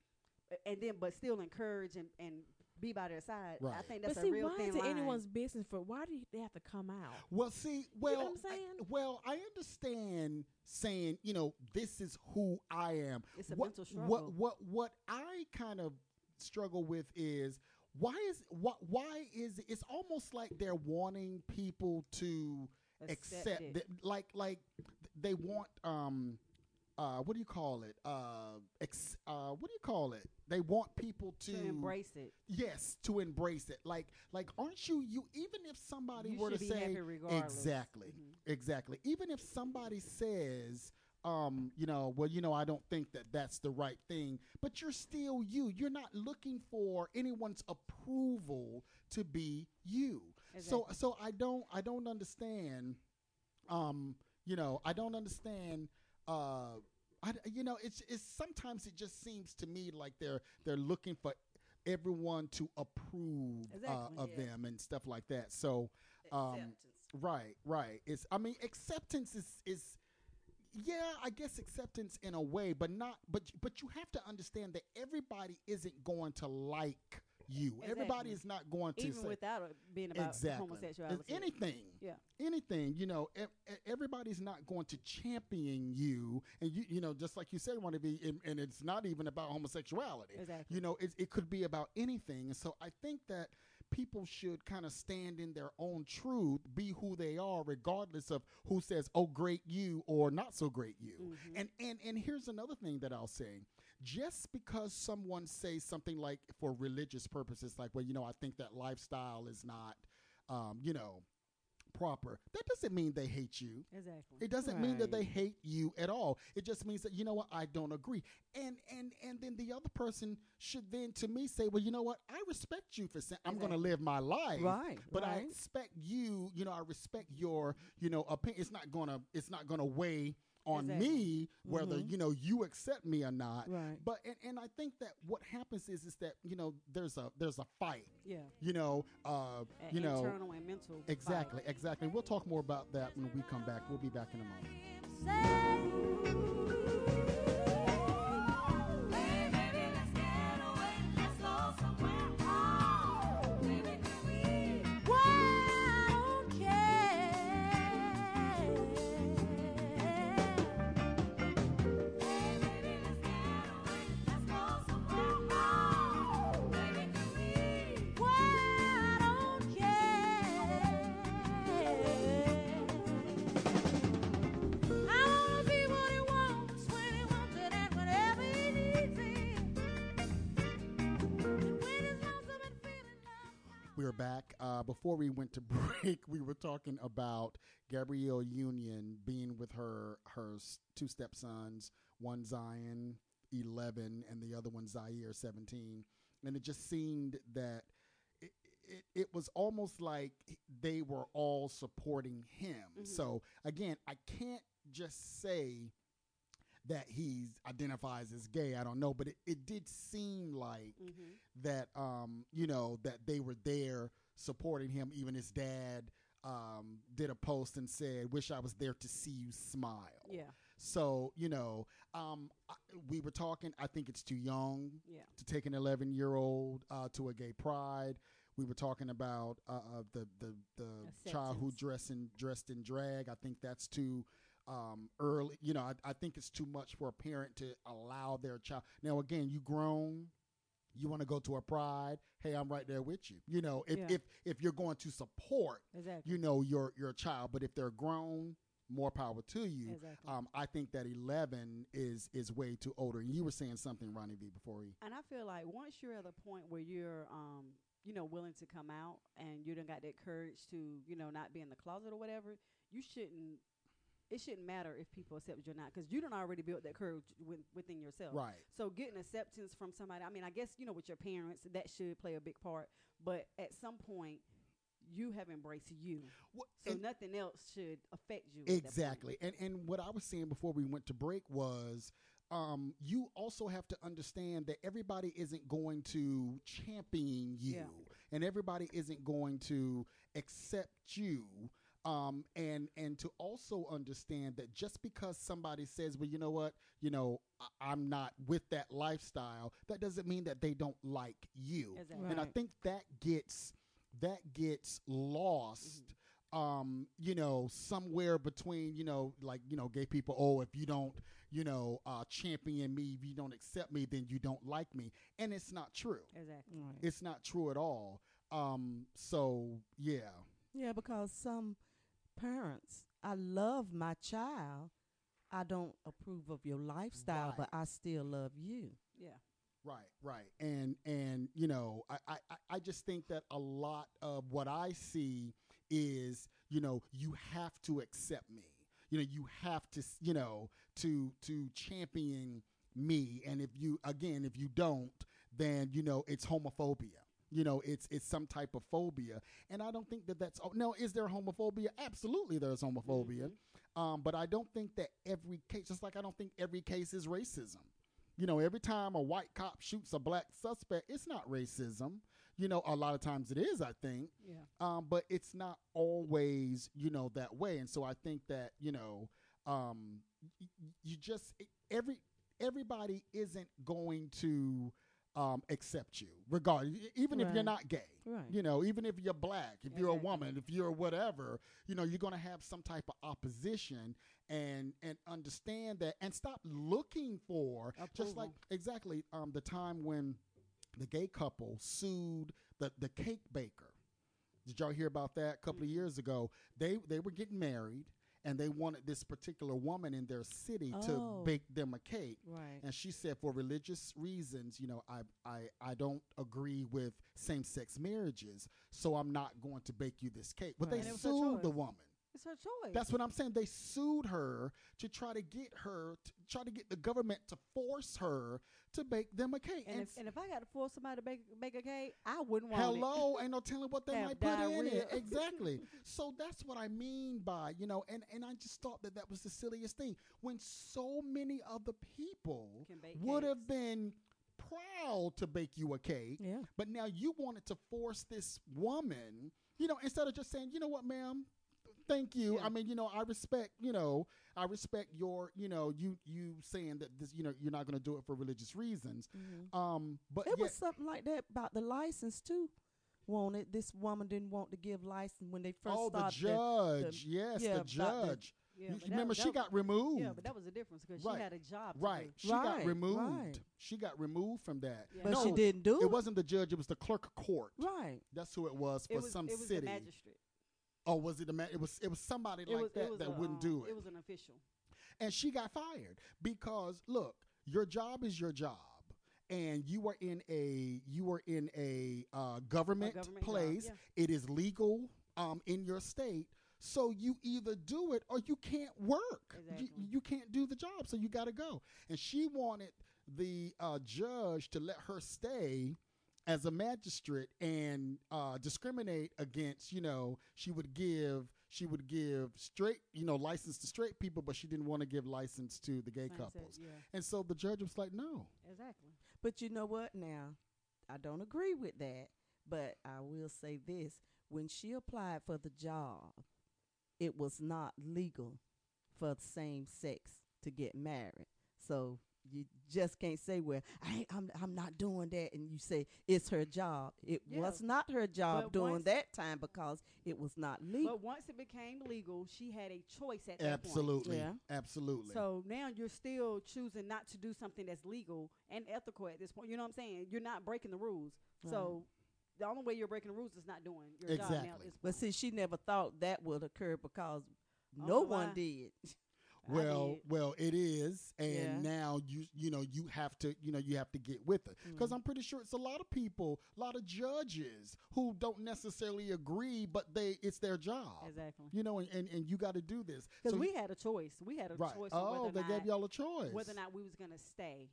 and then but still encourage and, and be by their side. I Right. think But that's see, a real thing. why thin is it line. anyone's business for? Why do they have to come out? Well, see, know well, what I'm I- saying? well, I understand saying, you know, this is who I am. It's a what, mental struggle. What what what I kind of struggle with is why is what why is it's almost like they're wanting people to accept, it. that, like like they want um uh what do you call it? Uh ex, uh what do you call it? They want people to, to embrace it. yes to embrace it. Like like aren't you you even if somebody You were to say exactly Mhm. exactly. Even if somebody says um you know well you know i don't think that that's the right thing but you're still you. You're not looking for anyone's approval to be you. So so i don't i don't understand um you know i don't understand uh I, you know it's it's sometimes it just seems to me like they're they're looking for everyone to approve Exactly, uh, of yeah. them and stuff like that. So um right right. It's i mean acceptance is is yeah i guess acceptance in a way but not but but you have to understand that everybody isn't going to like you. Everybody is not going to Even say without being about exactly homosexuality. Anything. Yeah. Anything, you know, everybody's not going to champion you, and you, you know, just like you say, want to be, and, and it's not even about homosexuality. Exactly. You know, it, it could be about anything, and so I think that people should kind of stand in their own truth, be who they are, regardless of who says, "Oh, great you" or "Not so great you." Mm-hmm. And and and here's another thing that I'll say: just because someone says something like for religious purposes, like, "Well, you know, I think that lifestyle is not, um, you know." proper that doesn't mean they hate you Exactly. it doesn't mean that they hate you at all. It just means that you know what I don't agree. And and and then the other person should then to me say, well, you know what I respect you for saying I'm going to live my life, Right, But I right. expect you, you know, I respect your, you know, opinion. It's not gonna it's not gonna weigh on Exactly. me whether Mhm. you know you accept me or not. Right. But and, and I think that what happens is is that you know there's a there's a fight. Yeah. You know, uh, A- you know. internal and mental. fight. Exactly, exactly. We'll talk more about that when we come back. We'll be back in a moment. Uh, before we went to break, we were talking about Gabrielle Union being with her her two stepsons, one Zion, eleven, and the other one Zaire, seventeen. And it just seemed that it, it, it was almost like they were all supporting him. So again, I can't just say that he identifies as gay. I don't know, but it, it did seem like Mm-hmm. that um, you know that they were there supporting him. Even his dad um, did a post and said, "Wish I was there to see you smile." Yeah. So you know, um, we were talking. I think it's too young Yeah. to take an 11 year old uh, to a gay pride. We were talking about uh, uh, the the the child who dressed in dressed in drag. I think that's too um, early. You know, I, I think it's too much for a parent to allow their child. Now, again, you grown. You want to go to a pride? Hey, I'm right there with you. You know, if Yeah. if if you're going to support, Exactly. you know, your your child, but if they're grown, more power to you. Exactly. Um, I think that 11 is is way too older. And you were saying something, Ronnie V, before. And I feel like once you're at the point where you're, um, you know, willing to come out and you done got that courage to, you know, not be in the closet or whatever, you shouldn't. It shouldn't matter if people accept you or not, because you don't already built that courage with, within yourself. Right. So getting acceptance from somebody, I mean, I guess you know with your parents that should play a big part, but at some point, you have embraced you, Well, so nothing else should affect you. at that point. Exactly. And and what I was saying before we went to break was um, you also have to understand that everybody isn't going to champion you Yeah. and everybody isn't going to accept you. Um, and and to also understand that just because somebody says, well, you know what, you know, I, I'm not with that lifestyle, that doesn't mean that they don't like you. Exactly. And I think that gets that gets lost um you know somewhere between you know like you know gay people oh if you don't you know uh champion me if you don't accept me then you don't like me and it's not true Exactly. Right. it's not true at all um so yeah Yeah, because some parents, I love my child. I don't approve of your lifestyle, but I still love you. Yeah. Right, right, and and you know, I, I I- I just think that a lot of what I see is, you know, you have to accept me. You know, you have to, you know, to to champion me, and if you again, if you don't, then you know it's homophobia. You know, it's it's some type of phobia, and I don't think that that's. Oh, no, is there homophobia? Absolutely, there's homophobia, um, but I don't think that every case, just like I don't think every case is racism you know, every time a white cop shoots a black suspect, it's not racism. You know, a lot of times it is, I think, Yeah. um, but it's not always, you know, that way. And so I think that, you know, um, y- y- you just every everybody isn't going to um, accept you, regardless, even if you're not gay. Right. You know, even if you're black, if you're a woman, if you're whatever, you know, you're going to have some type of opposition and and understand that and stop looking for just like exactly um, the time when the gay couple sued the the cake baker. Did y'all hear about that a couple of years ago? They they were getting married and they wanted this particular woman in their city Oh. to bake them a cake. Right. And she said, for religious reasons, you know, I, I, I don't agree with same sex marriages, so I'm not going to bake you this cake. But Right. they And it was her sued the woman. It's her choice. That's what I'm saying. They sued her to try to get her, to try to get the government to force her to bake them a cake. and, And if, and if I got to force somebody to bake, bake a cake, I wouldn't want it. Hello, ain't no telling what they might put in it. Exactly. so that's what I mean by you know, and and I just thought that that was the silliest thing when so many other people would have been proud to bake you a cake, Yeah. but now you wanted to force this woman, you know, instead of just saying, you know what, ma'am. Thank you. Yeah. I mean, you know, I respect, you know, I respect your, you know, you you saying that this, you know, you're not going to do it for religious reasons. Um, but It yet- was something like that about the license too. Wanted this woman didn't want to give license when they first oh, the judge. yes, yeah, the the- judge. Yeah, You- remember, was- she got was- removed. Yeah, but that was the difference because Right. she had a job. right. She got removed. right. She got removed from that. Yeah. but no, she didn't do it. It wasn't the judge. It was the clerk of court. right. That's who it was for It was, some it was city. the magistrate. Oh, was it a man? It was. It was somebody It like was, that that a, wouldn't um, do it. It was an official. and she got fired because look, your job is your job. And you are in a you are in a uh, government, government job, place. yeah. It is legal um, in your state, so you either do it or you can't work. You, you can't do the job, so you got to go. And she wanted the uh, judge to let her stay as a magistrate and uh, discriminate against. You know, she would give she would give straight you know license to straight people, but she didn't want to give license to the gay couples. yeah, And so the judge was like, no. exactly. But you know what? Now, I don't agree with that. But I will say this: when she applied for the job, it was not legal for the same sex to get married. So you just can't say, "Well, I I'm I'm not doing that," and you say it's her job. It Yeah. was not her job But during that time because it was not legal. But once it became legal, she had a choice at that point. Absolutely. Yeah. Absolutely. So now you're still choosing not to do something that's legal and ethical at this point. You know what I'm saying? You're not breaking the rules. So the only way you're breaking the rules is not doing your job now. At Exactly. this But see, she never thought that would occur because Oh, no why? one did. Well, well, it is, and Yeah. now you you know you have to you know you have to get with it because Mm. I'm pretty sure it's a lot of people, a lot of judges who don't necessarily agree, but they it's their job, exactly. you know, and and, and you got to do this Because So we had a choice. We had a right. choice Oh, they or gave y'all a choice. whether or not we was gonna stay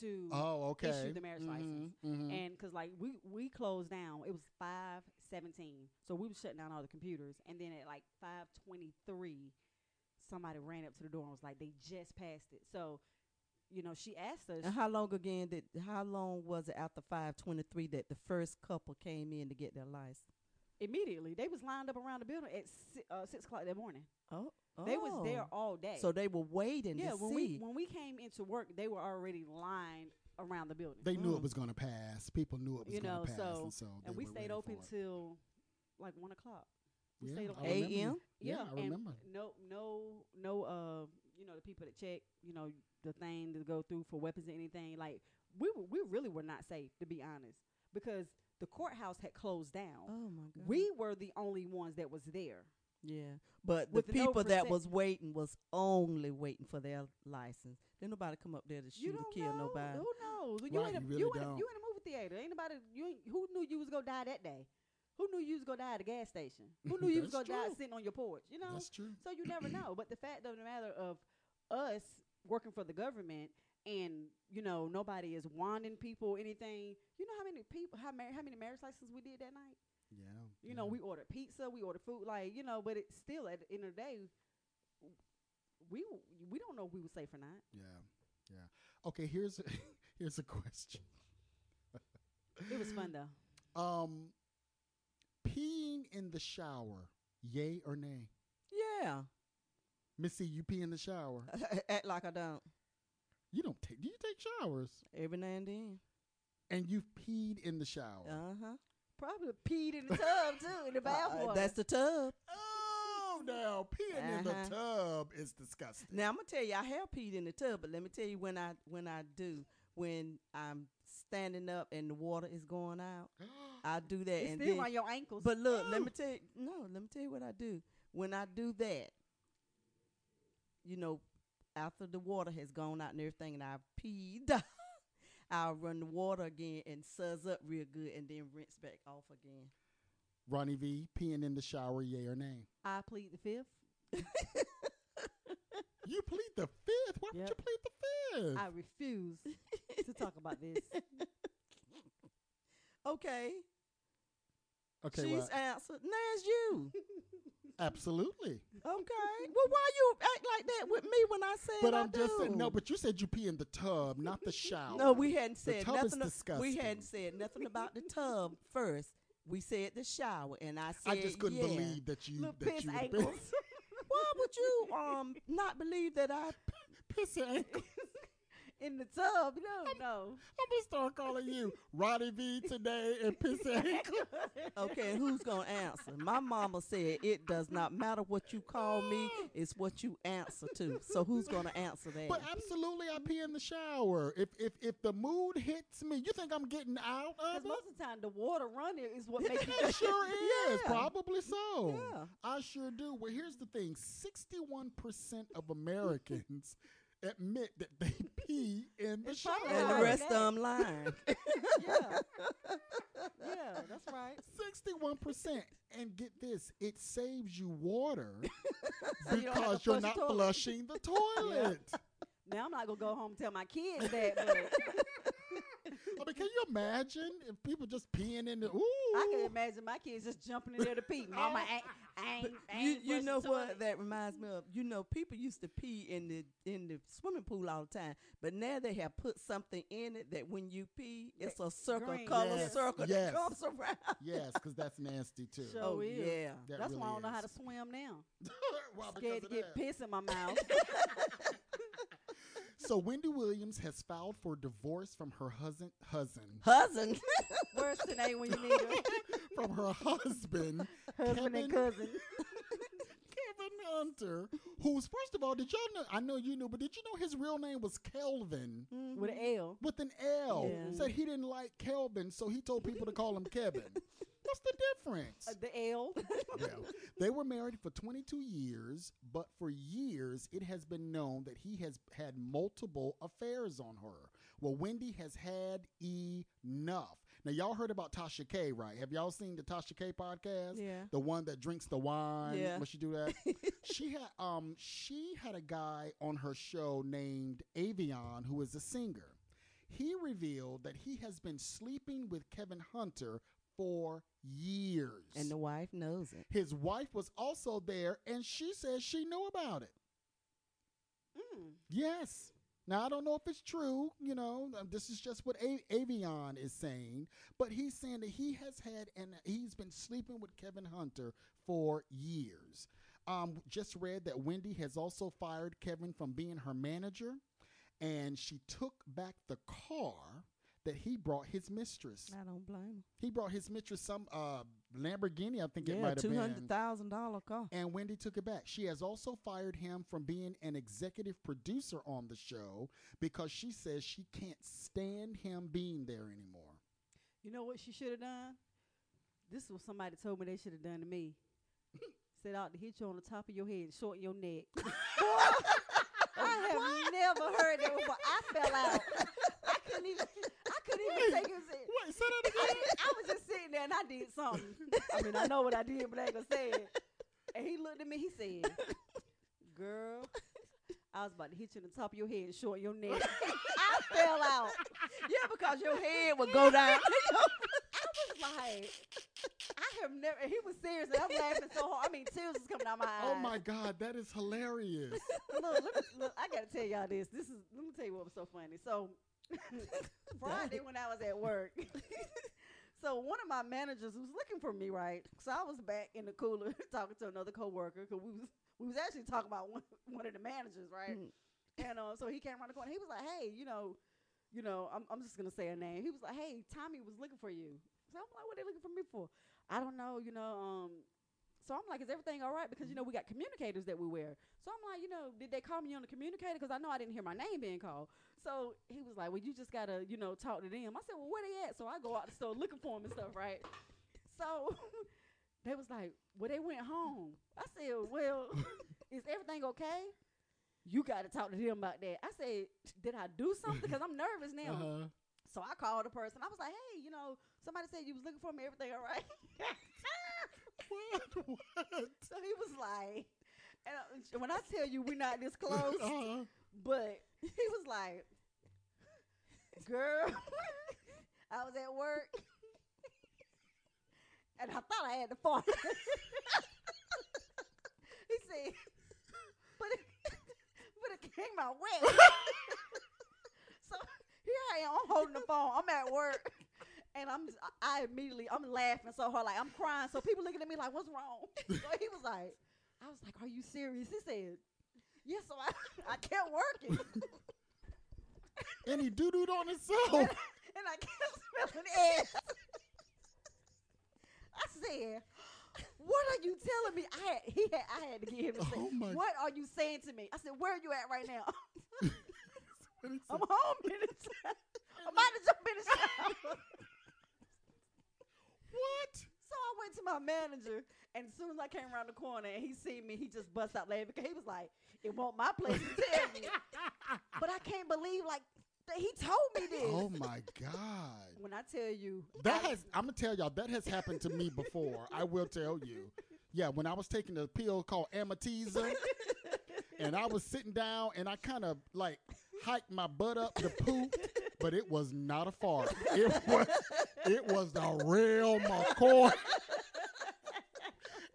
to Oh, okay. issue the marriage license. Mhm, mhm. And because like we we closed down, it was five seventeen, so we was shutting down all the computers, and then at like five twenty three, somebody ran up to the door and was like, they just passed it. So, you know, she asked us. And how long again did how long was it after five twenty three that the first couple came in to get their license? immediately. They was lined up around the building at si- uh, six o'clock that morning. Oh, They was there all day. So they were waiting yeah, to when see. we when we came into work, they were already lined around the building. They knew Mm. it was going to pass. People knew it was going to pass, so- and so and we stayed open till like one o'clock. We Yeah, stayed I open. remember you. A.M.? Yeah, I and remember. No, no, no. Uh, you know the people that check, you know the thing to go through for weapons or anything. Like we, were, we really were not safe to be honest, because the courthouse had closed down. oh my god. We were the only ones that was there. yeah, but the With no people that was waiting was only waiting for their license. Didn't nobody come up there to shoot or kill know. nobody. Who knows? You Right, in a, you really you, in a, you in a movie theater. Ain't nobody. You ain't, who knew you was gonna die that day? Who knew you was gonna die at a gas station? Who knew you was gonna That's die sitting on your porch? You know. That's true. So you never know. But the fact of the matter of us working for the government and you know nobody is wanting people anything. You know how many people how mar- how many marriage licenses we did that night? Yeah. You know, we ordered pizza, we ordered food, like you know. But it's still at the end of the day, we we don't know if we were safe or not. Yeah. Yeah. Okay. Here's here's a question. It was fun though. Um, peeing in the shower, yay or nay? Yeah, Missy, you pee in the shower. act like I don't. You don't take. Do you take showers? Every now and then. and you've peed in the shower. Uh huh. Probably peed in the tub too, in the bathwater. that's the tub. Oh, now peeing in the Uh-huh. tub is disgusting. Now I'm gonna tell you, I have peed in the tub, but let me tell you when I when I do when I'm standing up and the water is going out, I do that it's and still then. on your ankles. But look, let me tell you. No, let me tell you what I do. When I do that, you know, after the water has gone out and everything, and I've peed, I'll run the water again and suzz up real good, and then rinse back off again. Ronnie V, peeing in the shower, yay or nay? I plead the fifth. You plead the fifth. Why would Yep. you plead the fifth? I refuse to talk about this. Okay, okay, she's well, answered. Now it's you. absolutely. Okay. Well, why you act like that with me when I said But I I'm just saying, no. But you said you pee in the tub, not the shower. No, we hadn't The said tub is nothing. We hadn't said nothing about the tub first. We said the shower, and I said I just couldn't yeah. believe that you Little that you ankles. Why would you um not believe that I? piss your ankle. In the tub. No, no. I'm gonna start calling you Roddy V today and piss your ankle. Okay, who's gonna answer? My mama said it does not matter what you call me; it's what you answer to. So who's gonna answer that? But absolutely, I pee in the shower. If if if the mood hits me, you think I'm getting out Because of it? most of the time, the water running is what makes you. It sure is. Yeah. Probably so. Yeah. I sure do. Well, here's the thing 61% of Americans admit that they pee in the shower. and the rest of them lying. yeah. yeah, that's right. 61%. And get this, it saves you water So you don't have to because you're flush the not flushing the toilet. Now I'm not gonna go home and tell my kids that, but I mean, can you imagine if people just peeing in the ooh? I can imagine my kids just jumping in there to pee. Mama, I ain't, I ain't, I you ain't you flushed know what toilet. that reminds me of? You know, people used to pee in the in the swimming pool all the time, but now they have put something in it that when you pee, it's a circle, green. color Yes. circle Yes. that comes around. Yes, because that's nasty too. Sure oh is. yeah. That That's why I don't know how to swim now. Well, Scared to get that. piss in my mouth. So Wendy Williams has filed for divorce from her husband, husband, Husband. Where's Tanae when you need her? from her husband, Husband Kevin, and cousin. Kevin Hunter, who's first of all, did y'all know? I know you knew, but did you know his real name was Kelvin mm-hmm. With an L. with an L? Yeah. Said he didn't like Kelvin, so he told people to call him Kevin. What's the difference? Uh, the well, they were married for 22 years, but for years it has been known that he has had multiple affairs on her. Well, Wendy has had enough. Now, y'all heard about Tasha K, right? Have y'all seen the Tasha K podcast? Yeah. The one that drinks the wine. Yeah. When she do that, she had um she had a guy on her show named Avion who is a singer. He revealed that he has been sleeping with Kevin Hunter for years. And the wife knows it. His wife was also there, and she says she knew about it. Mm. Yes. Now I don't know if it's true. You know, um, this is just what A- Avion is saying, but he's saying that he has had and he's been sleeping with Kevin Hunter for years. Um, just read that Wendy has also fired Kevin from being her manager, and she took back the car that he brought his mistress. I don't blame him. He brought his mistress some uh, Lamborghini, I think him. it might have been. $200,000 car. And Wendy took it back. She has also fired him from being an executive producer on the show because she says she can't stand him being there anymore. You know what she should have done? This was somebody told me they should have done to me. Said out to hit you on the top of your head and shorten your neck. I have never heard that before. I fell out. I couldn't even. I couldn't even take it. ser- Wait, say that I, again. did- I was just sitting there and I did something. I mean, I know what I did, but I ain't gonna say it. And he looked at me. He said, "Girl, I was about to hit you on the top of your head and shorten your neck." I fell out. yeah, because your head would go down. I was like, I have never. and He was serious, and I'm laughing so hard. I mean, tears was coming out my oh eyes. Oh my God, that is hilarious. Look, let me, look, I gotta tell y'all this. This is. Let me tell you what was so funny. So Friday when I was at work. So one of my managers was looking for me, right? So I was back in the cooler talking to another coworker because we was we was actually talking about one one of the managers, right? Mm. And uh, so he came around the corner. He was like, "Hey, you know, you know, I'm, I'm just gonna say a name. He was like, "Hey, Tommy was looking for you." So I'm like, "What are they looking for me for?" I don't know, you know. Um, so I'm like, "Is everything all right?" Because you know we got communicators that we wear. So I'm like, you know, did they call me on the communicator? Because I know I didn't hear my name being called. So he was like, "Well, you just gotta, you know, talk to them." I said, "Well, where they at?" So I go out the store looking for them and stuff, right? So they was like, "Well, they went home." I said, "Well, is everything okay?" You got to talk to them about that. I said, "Did I do something?" Because I'm nervous now. Uh-huh. So I called the person. I was like, "Hey, you know, somebody said you was looking for me. Everything all right?" What? What? so he was like, and when I tell you we're not this close, Uh-huh. but he was like, "Girl, I was at work, and I thought I had the phone." he said, "But it, but it came out wet." so here I am, I'm holding the phone. I'm at work. And I'm, I immediately, I'm laughing so hard, like I'm crying. So people looking at me like, "What's wrong?" So he was like, "I was like, are you serious?" He said, "Yes." so I, I kept working. And he doo dooed on himself. and I kept smelling ass. I said, "What are you telling me?" I had, he had, I had to get him to say, Oh my- "What are you saying to me?" I said, "Where are you at right now?" I'm home in the shower. I'm about to jump in the shower. What? So I went to my manager, and as soon as I came around the corner and he seen me, he just bust out laughing because he was like, "It won't my place to tell you." but I can't believe like that he told me this. Oh my God. When I tell you That I- has I'm gonna tell y'all that has happened to me before. I will tell you. Yeah, when I was taking a pill called Amitiza, and I was sitting down and I kind of like hiked my butt up to poop, but it was not a fart. It was it was the real McCoy.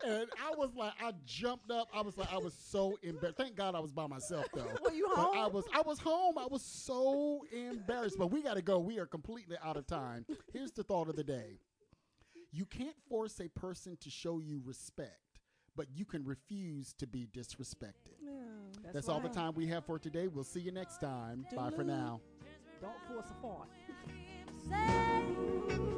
And I was like, I jumped up. I was like, I was so embarrassed. Thank God I was by myself though. Were you But I was I was home. I was so embarrassed. But we got to go. We are completely out of time. Here's the thought of the day. You can't force a person to show you respect, but you can refuse to be disrespected. That's, all the time we have for today. We'll see you next time. Bye for now. Don't force a fart. Say